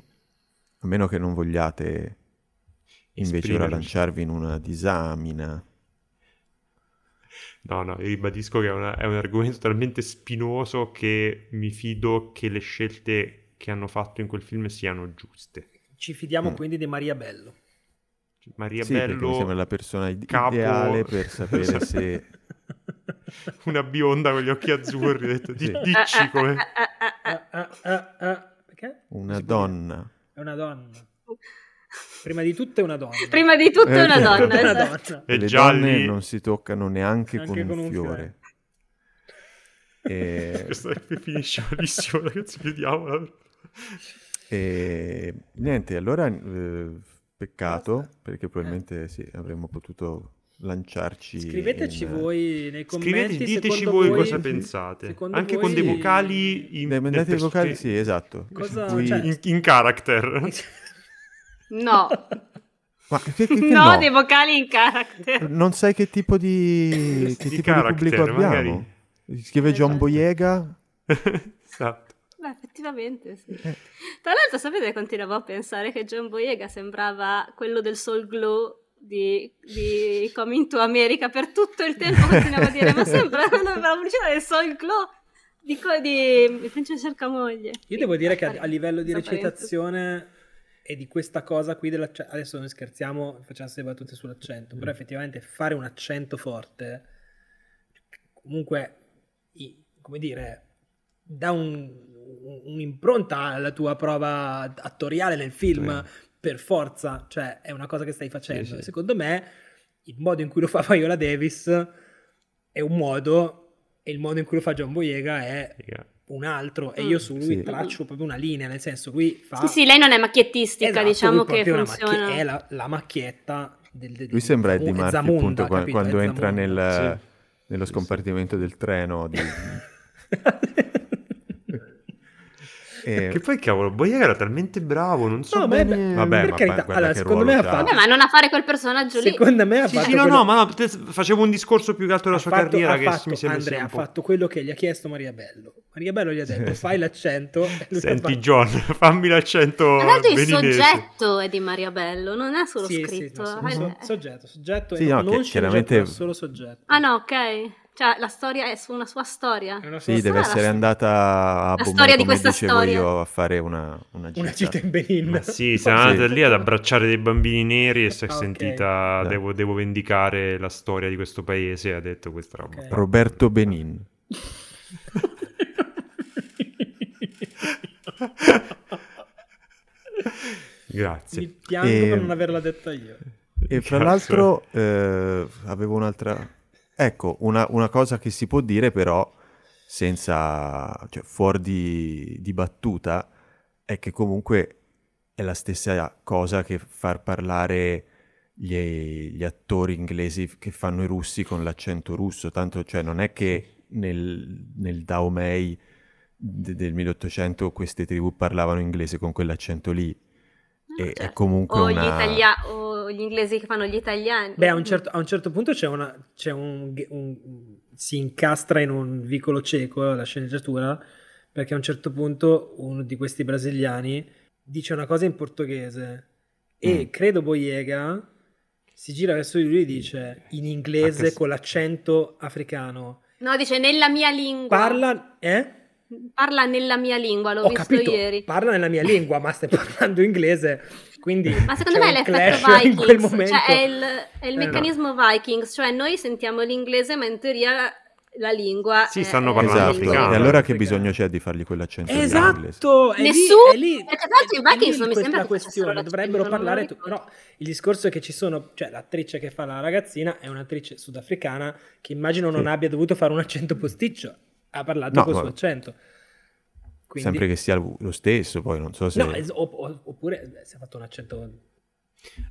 a meno che non vogliate invece ora lanciarvi in una disamina No, no, ribadisco che è, una, è, un argomento talmente spinoso che mi fido che le scelte che hanno fatto in quel film siano giuste. Ci fidiamo mm. quindi di Maria Bello. Maria sì, Bello mi sembra la persona capo... ideale per sapere esatto. (laughs) se (laughs) una bionda con gli occhi azzurri detto, sì. dici come perché? una donna è una donna prima di tutto è una donna prima di tutto è una eh, donna, una donna. e le donne lì... non si toccano neanche, neanche con, con, un fiore, fiore. (laughs) E... Questo finisce malissimo, ragazzi, chiudiamola. E niente, allora eh, Peccato, Basta. perché probabilmente sì, avremmo potuto lanciarci. Scriveteci in... voi nei commenti. Scrivete, diteci voi, voi cosa pensate. Anche voi... con dei vocali in. Dei, dei vocali, sì, esatto. Cosa... Cui... Cioè... In, in character. (laughs) No. (laughs) Ma che, che, che (laughs) no, no, dei vocali in character. Non sai che tipo di, che di tipo character, di pubblico abbiamo? Magari. Scrive John esatto. Boyega. esatto. Beh, effettivamente sì. Eh. Tra l'altro, sapete, continuavo a pensare che John Boyega sembrava quello del Soul Glow di, di (laughs) Coming to America per tutto il tempo continuava a dire ma sembra la (laughs) pubblicità del Soul Glow di, di, di Francesco Cercamoglie. Io devo dire che a, a livello di recitazione e di questa cosa qui dell'accento, adesso noi scherziamo, facciamo le battute sull'accento, mm. però effettivamente fare un accento forte, comunque, come dire, dà un, un'impronta alla tua prova attoriale nel film, sì. per forza, cioè è una cosa che stai facendo. Sì, sì. Secondo me, il modo in cui lo fa Viola Davis è un modo, e il modo in cui lo fa John Boyega è... Yeah un altro e io su lui sì. traccio proprio una linea, nel senso lui fa... Sì, sì, lei non è macchiettistica, esatto, diciamo che funziona. Macchie... è la, la, macchietta del, del Lui sembra Eddie Murphy appunto quando, quando entra nel, sì. nello scompartimento del treno di... (laughs) (laughs) E... Che poi cavolo, Boyega era talmente bravo, non so no, bene... Beh, Vabbè, per carità, allora, secondo me ha fatto... Vabbè, ma non a fare quel personaggio lì. Secondo me ha sì, fatto... Sì, no, quello... no, ma no, facevo un discorso più che altro della sua fatto, carriera che fatto, mi sembra Andrea ha fatto quello che gli ha chiesto Maria Bello. Maria Bello gli ha detto (laughs) fai l'accento. Senti John, (laughs) fammi l'accento Ma tanto il soggetto è di Maria Bello, non è solo sì, scritto. Sì, no, so, soggetto, soggetto sì, no, non chiaramente... solo soggetto. Ah no, ok. Cioè, la storia è su una sua storia. Una sua sì, storia. deve essere andata a la storia di questa storia. io a fare una, una gita. Una gita in Benin. Ma sì, si è andata lì ad abbracciare dei bambini neri e si è okay. sentita, devo, devo, vendicare la storia di questo paese ha detto questa roba. Okay. Roberto Benin. (laughs) Grazie. Mi piango e... per non averla detta io. E fra l'altro eh, avevo un'altra Ecco, una, una, cosa che si può dire però, senza, cioè, fuori di, di battuta, è che comunque è la stessa cosa che far parlare gli, gli, attori inglesi che fanno i russi con l'accento russo, tanto cioè non è che nel, nel Daomei de, del 1800 queste tribù parlavano inglese con quell'accento lì. E certo. è comunque o una... Gli italia- o gli inglesi che fanno gli italiani. Beh, a un certo, a un certo punto c'è, una, c'è un, un, si incastra in un vicolo cieco la sceneggiatura, perché a un certo punto uno di questi brasiliani dice una cosa in portoghese e mm. credo Boyega si gira verso di lui e dice in inglese con l'accento africano. No, dice nella mia lingua. Parla, eh? Parla nella mia lingua, l'ho Ho visto capito, ieri. Parla nella mia lingua, ma stai (laughs) parlando inglese. Quindi ma secondo me è l'effetto (laughs) Vikings, cioè è il, è il eh, meccanismo no. Vikings, cioè noi sentiamo l'inglese ma in teoria la lingua sì, stanno parlando esatto. africano. E allora che bisogno c'è di fargli quell'accento Esatto, è Nessuno, lì, è lì, perché tanto i Vikings non mi sembra la questione, dovrebbero parlare tu, però il discorso è che ci sono, cioè l'attrice che fa la ragazzina è un'attrice sudafricana che immagino non sì. abbia dovuto fare un accento posticcio, ha parlato no, col suo accento. Quindi... Sempre che sia lo stesso, poi non so se... No, oppure si è fatto un accento...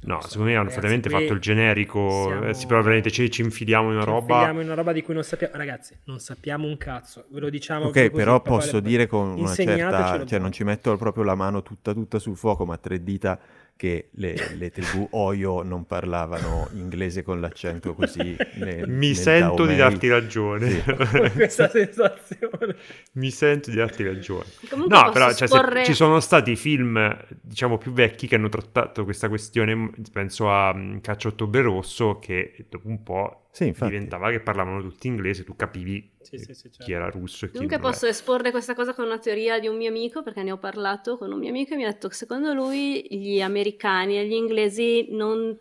No, so, secondo me hanno veramente fatto il generico, siamo... eh, sì, però veramente ci, ci, infiliamo in una ci roba... infiliamo in una roba di cui non sappiamo... Ragazzi, non sappiamo un cazzo, ve lo diciamo... Ok, però posso dire con una certa... Cioè non ci metto proprio la mano tutta tutta sul fuoco, ma tre dita che le, le tribù Oyo non parlavano inglese con l'accento così. (laughs) Nel, Mi nel sento Daomei. di darti ragione. Sì. (laughs) questa sensazione. Mi sento di darti ragione. Comunque no, però cioè, sporre... ci sono stati film, diciamo, più vecchi che hanno trattato questa questione. Penso a um, Caccia Ottobre Rosso, che dopo un po' sì, diventava che parlavano tutti inglese, tu capivi sì, sì, sì, certo. chi era russo e chi Comunque posso esporre questa cosa con una teoria di un mio amico, perché ne ho parlato con un mio amico e mi ha detto che secondo lui gli americani e gli inglesi non,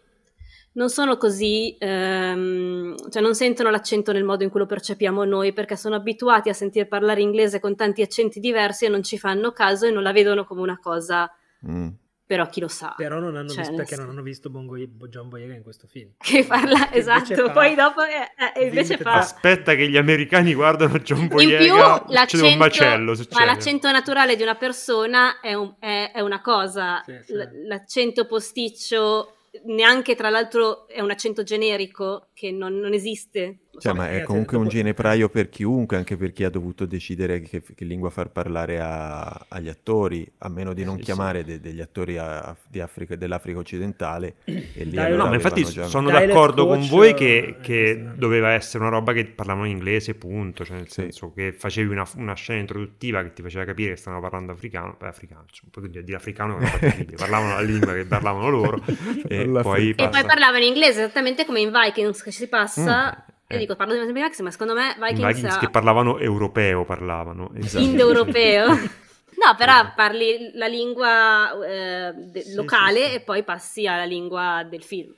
non sono così, ehm, cioè non sentono l'accento nel modo in cui lo percepiamo noi, perché sono abituati a sentire parlare inglese con tanti accenti diversi e non ci fanno caso e non la vedono come una cosa... Mm però chi lo sa. Però non hanno cioè, visto, perché non hanno visto Bongo, John Boyega in questo film. (laughs) Che parla, che esatto, fa, poi dopo eh, eh, invece fa... Aspetta che gli americani guardano John Boyega, in più, l'accento, un macello. Succede. Ma l'accento naturale di una persona è, un, è, è una cosa, sì, sì. l'accento posticcio neanche tra l'altro è un accento generico che non, non esiste, Cioè, ma è comunque un ginepraio per chiunque, anche per chi ha dovuto decidere che, che lingua far parlare a, agli attori, a meno di non sì, chiamare sì. De, degli attori a, Africa, dell'Africa occidentale. (clears throat) E lì Dai, no, ma infatti già... sono d'accordo coach, con voi che, che doveva essere una roba che parlavano inglese, punto. Cioè, nel sì. senso che facevi una, una, scena introduttiva che ti faceva capire che stavano parlando africano, beh, africano, cioè, un po' di dire africano, (laughs) parlavano la lingua che parlavano loro. (laughs) e, poi, e poi parlavano in inglese, esattamente come in Vikings che si passa. Mm io eh. dico, parlo di Vikings, ma secondo me Vikings... Vikings ha... che parlavano europeo, parlavano. Esatto. Indo-europeo. (laughs) no, però parli la lingua eh, de- sì, locale sì, sì. e poi passi alla lingua del film.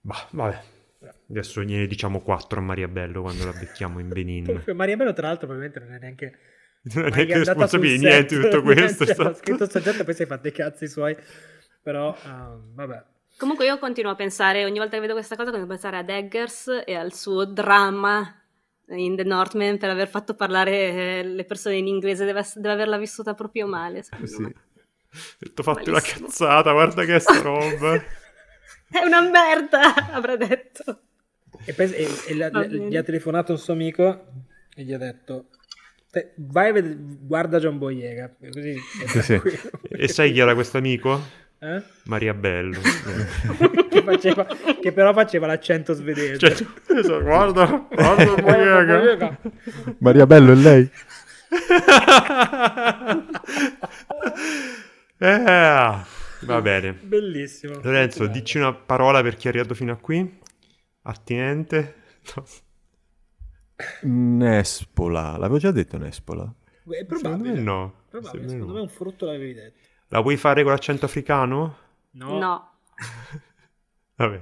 Bah, vabbè. Adesso gliene diciamo quattro a Maria Bello quando la becchiamo in Benin. (laughs) Maria Bello, tra l'altro, probabilmente non è neanche... Non è neanche responsabile di niente di tutto (laughs) questo. Niente, ha scritto il soggetto e poi si è fatto i cazzi suoi. Però, um, vabbè. Comunque io continuo a pensare, ogni volta che vedo questa cosa, continuo a pensare ad Eggers e al suo dramma in The Northman per aver fatto parlare eh, le persone in inglese, deve, deve averla vissuta proprio male. Sì. Me. Detto fatti una cazzata, guarda che è sta roba. (laughs) è una merda, (laughs) avrà detto. E, poi, e, e la, la, gli ha telefonato un suo amico e gli ha detto vai a vedere, guarda John Boyega. Così sì, sì. E sai chi era questo amico? Eh? Maria Bello. (laughs) Che, faceva, che, però faceva l'accento svedese. Cioè, guarda, guarda Maria, (laughs) Maria Bello è lei? (laughs) Eh, va bene. Bellissimo. Lorenzo dici una parola per chi è arrivato fino a qui? Attinente? Nespola. L'avevo già detto Nespola? È probabile. No. Probabile, secondo me un frutto l'avevi detto la vuoi fare con l'accento africano? No. No. (laughs) Vabbè.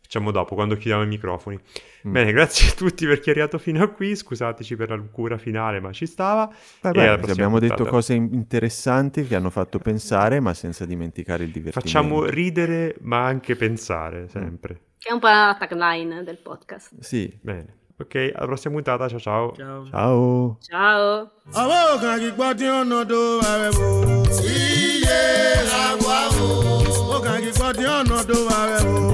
Facciamo dopo, quando chiudiamo i microfoni. Mm. Bene, grazie a tutti per chi è arrivato fino a qui. Scusateci per la cura finale, ma ci stava. Vabbè, abbiamo puntata. detto cose interessanti che hanno fatto pensare, ma senza dimenticare il divertimento. Facciamo ridere, ma anche pensare, sempre. Mm. Che è un po' la tagline del podcast. Sì. Bene. Ok, alla prossima puntata, ciao ciao. Ciao. Ciao. Ciao. Iye agwa o. Ó kàn kí gbọ́dí ọ̀nà tó wà rẹ̀ o.